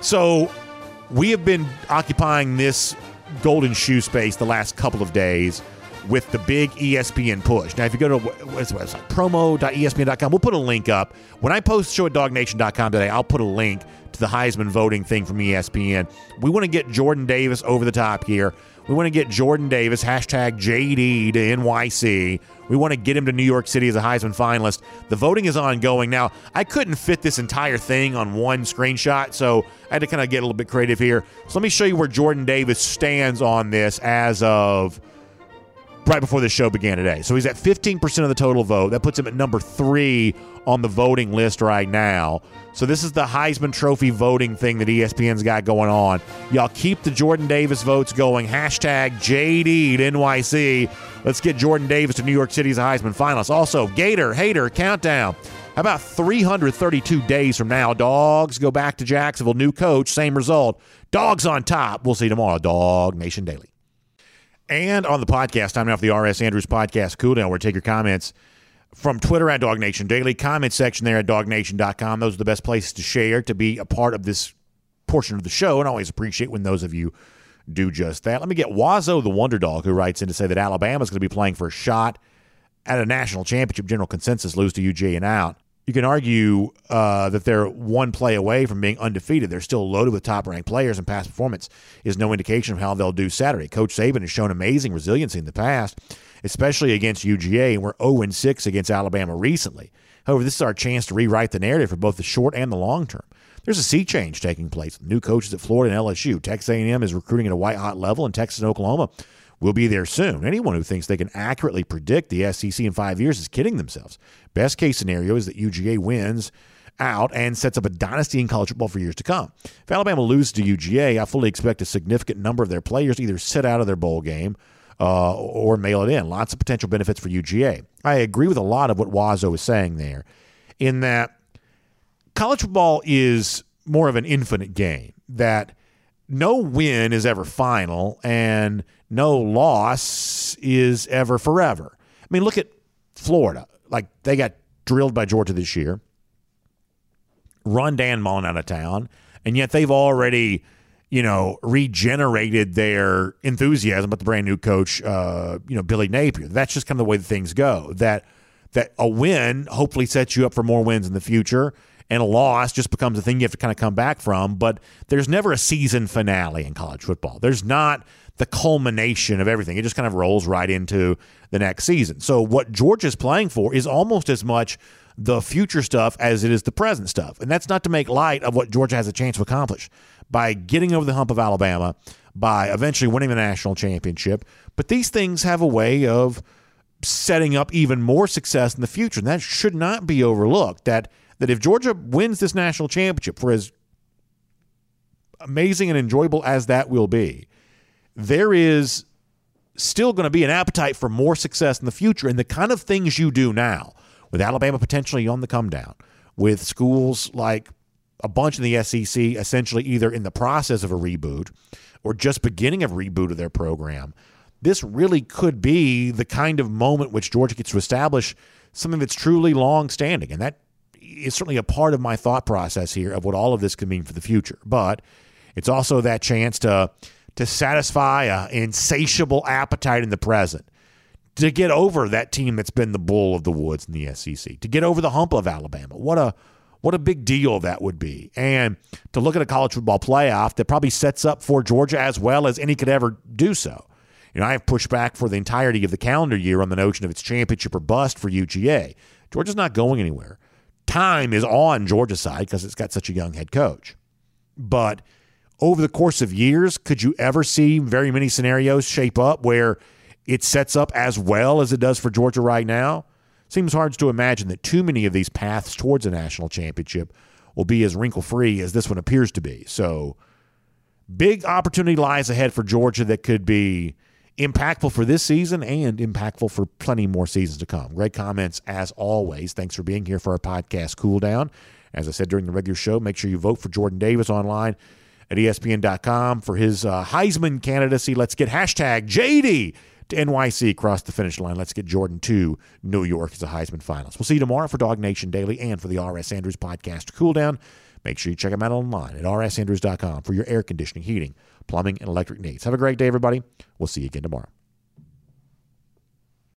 So we have been occupying this golden shoe space the last couple of days with the big ESPN push. Now, if you go to what's the website, promo.espn.com, we'll put a link up. When I post show at dognation.com today, I'll put a link to the Heisman voting thing from ESPN. We want to get Jordan Davis over the top here. We want to get Jordan Davis, hashtag JD to NYC. We want to get him to New York City as a Heisman finalist. The voting is ongoing. Now, I couldn't fit this entire thing on one screenshot, so I had to kind of get a little bit creative here. So let me show you where Jordan Davis stands on this as of right before the show began today. So he's at 15% of the total vote. That puts him at number three on the voting list right now. So this is the Heisman Trophy voting thing that ESPN's got going on. Y'all keep the Jordan Davis votes going. Hashtag JD NYC. Let's get Jordan Davis to New York City as a Heisman finalist. Also, Gator, Hater, countdown. How about 332 days from now? Dogs go back to Jacksonville. New coach, same result. Dogs on top. We'll see you tomorrow. Dog Nation Daily. And on the podcast, time now for the RS Andrews podcast cool down, where take your comments from Twitter at DawgNation Daily, comment section there at dawgnation.com. Those are the best places to share, to be a part of this portion of the show, and I always appreciate when those of you do just that. Let me get Wazo the Wonder Dog, who writes in to say that Alabama is going to be playing for a shot at a national championship. General consensus lose to UGA and out. You can argue uh, that they're one play away from being undefeated. They're still loaded with top ranked players, and past performance is no indication of how they'll do Saturday. Coach Saban has shown amazing resiliency in the past, especially against UGA, and we're 0 6 against Alabama recently. However, this is our chance to rewrite the narrative for both the short and the long term. There's a sea change taking place. New coaches at Florida and LSU. Texas A&M is recruiting at a white hot level, and Texas and Oklahoma will be there soon. Anyone who thinks they can accurately predict the SEC in five years is kidding themselves. Best case scenario is that UGA wins out and sets up a dynasty in college football for years to come. If Alabama loses to UGA, I fully expect a significant number of their players to either sit out of their bowl game uh, or mail it in. Lots of potential benefits for UGA. I agree with a lot of what Wazo is saying there, in that college football is more of an infinite game, that no win is ever final and no loss is ever forever. I mean, look at Florida. Like they got drilled by Georgia this year, run Dan Mullen out of town, and yet they've already, you know, regenerated their enthusiasm about the brand new coach, uh, you know, Billy Napier. That's just kind of the way things go. That that a win hopefully sets you up for more wins in the future. And a loss just becomes a thing you have to kind of come back from. But there's never a season finale in college football. There's not the culmination of everything. It just kind of rolls right into the next season. So what Georgia's playing for is almost as much the future stuff as it is the present stuff. And that's not to make light of what Georgia has a chance to accomplish by getting over the hump of Alabama, by eventually winning the national championship. But these things have a way of setting up even more success in the future. And that should not be overlooked. That that if Georgia wins this national championship, for as amazing and enjoyable as that will be, there is still going to be an appetite for more success in the future and the kind of things you do now with Alabama potentially on the come down, with schools like a bunch in the SEC essentially either in the process of a reboot or just beginning of reboot of their program. This really could be the kind of moment which Georgia gets to establish something that's truly long standing. And that is certainly a part of my thought process here of what all of this could mean for the future. But it's also that chance to to satisfy an insatiable appetite in the present, to get over that team that's been the bull of the woods in the SEC, to get over the hump of Alabama. What a what a big deal that would be. And to look at a college football playoff that probably sets up for Georgia as well as any could ever do so. You know, I have pushed back for the entirety of the calendar year on the notion of its championship or bust for UGA. Georgia's not going anywhere. Time is on Georgia's side because it's got such a young head coach. But over the course of years, could you ever see very many scenarios shape up where it sets up as well as it does for Georgia right now? Seems hard to imagine that too many of these paths towards a national championship will be as wrinkle free as this one appears to be. So, big opportunity lies ahead for Georgia that could be impactful for this season and impactful for plenty more seasons to come. Great comments as always. Thanks for being here for our podcast cool down. As I said during the regular show, make sure you vote for Jordan Davis online at ESPN.com for his uh, Heisman candidacy. Let's get hashtag JD to NYC across the finish line. Let's get Jordan to New York as a Heisman finalist. We'll see you tomorrow for DawgNation Daily and for the R.S. Andrews podcast cool down. Make sure you check them out online at rsandrews.com for your air conditioning, heating, plumbing, and electric needs. Have a great day, everybody. We'll see you again tomorrow.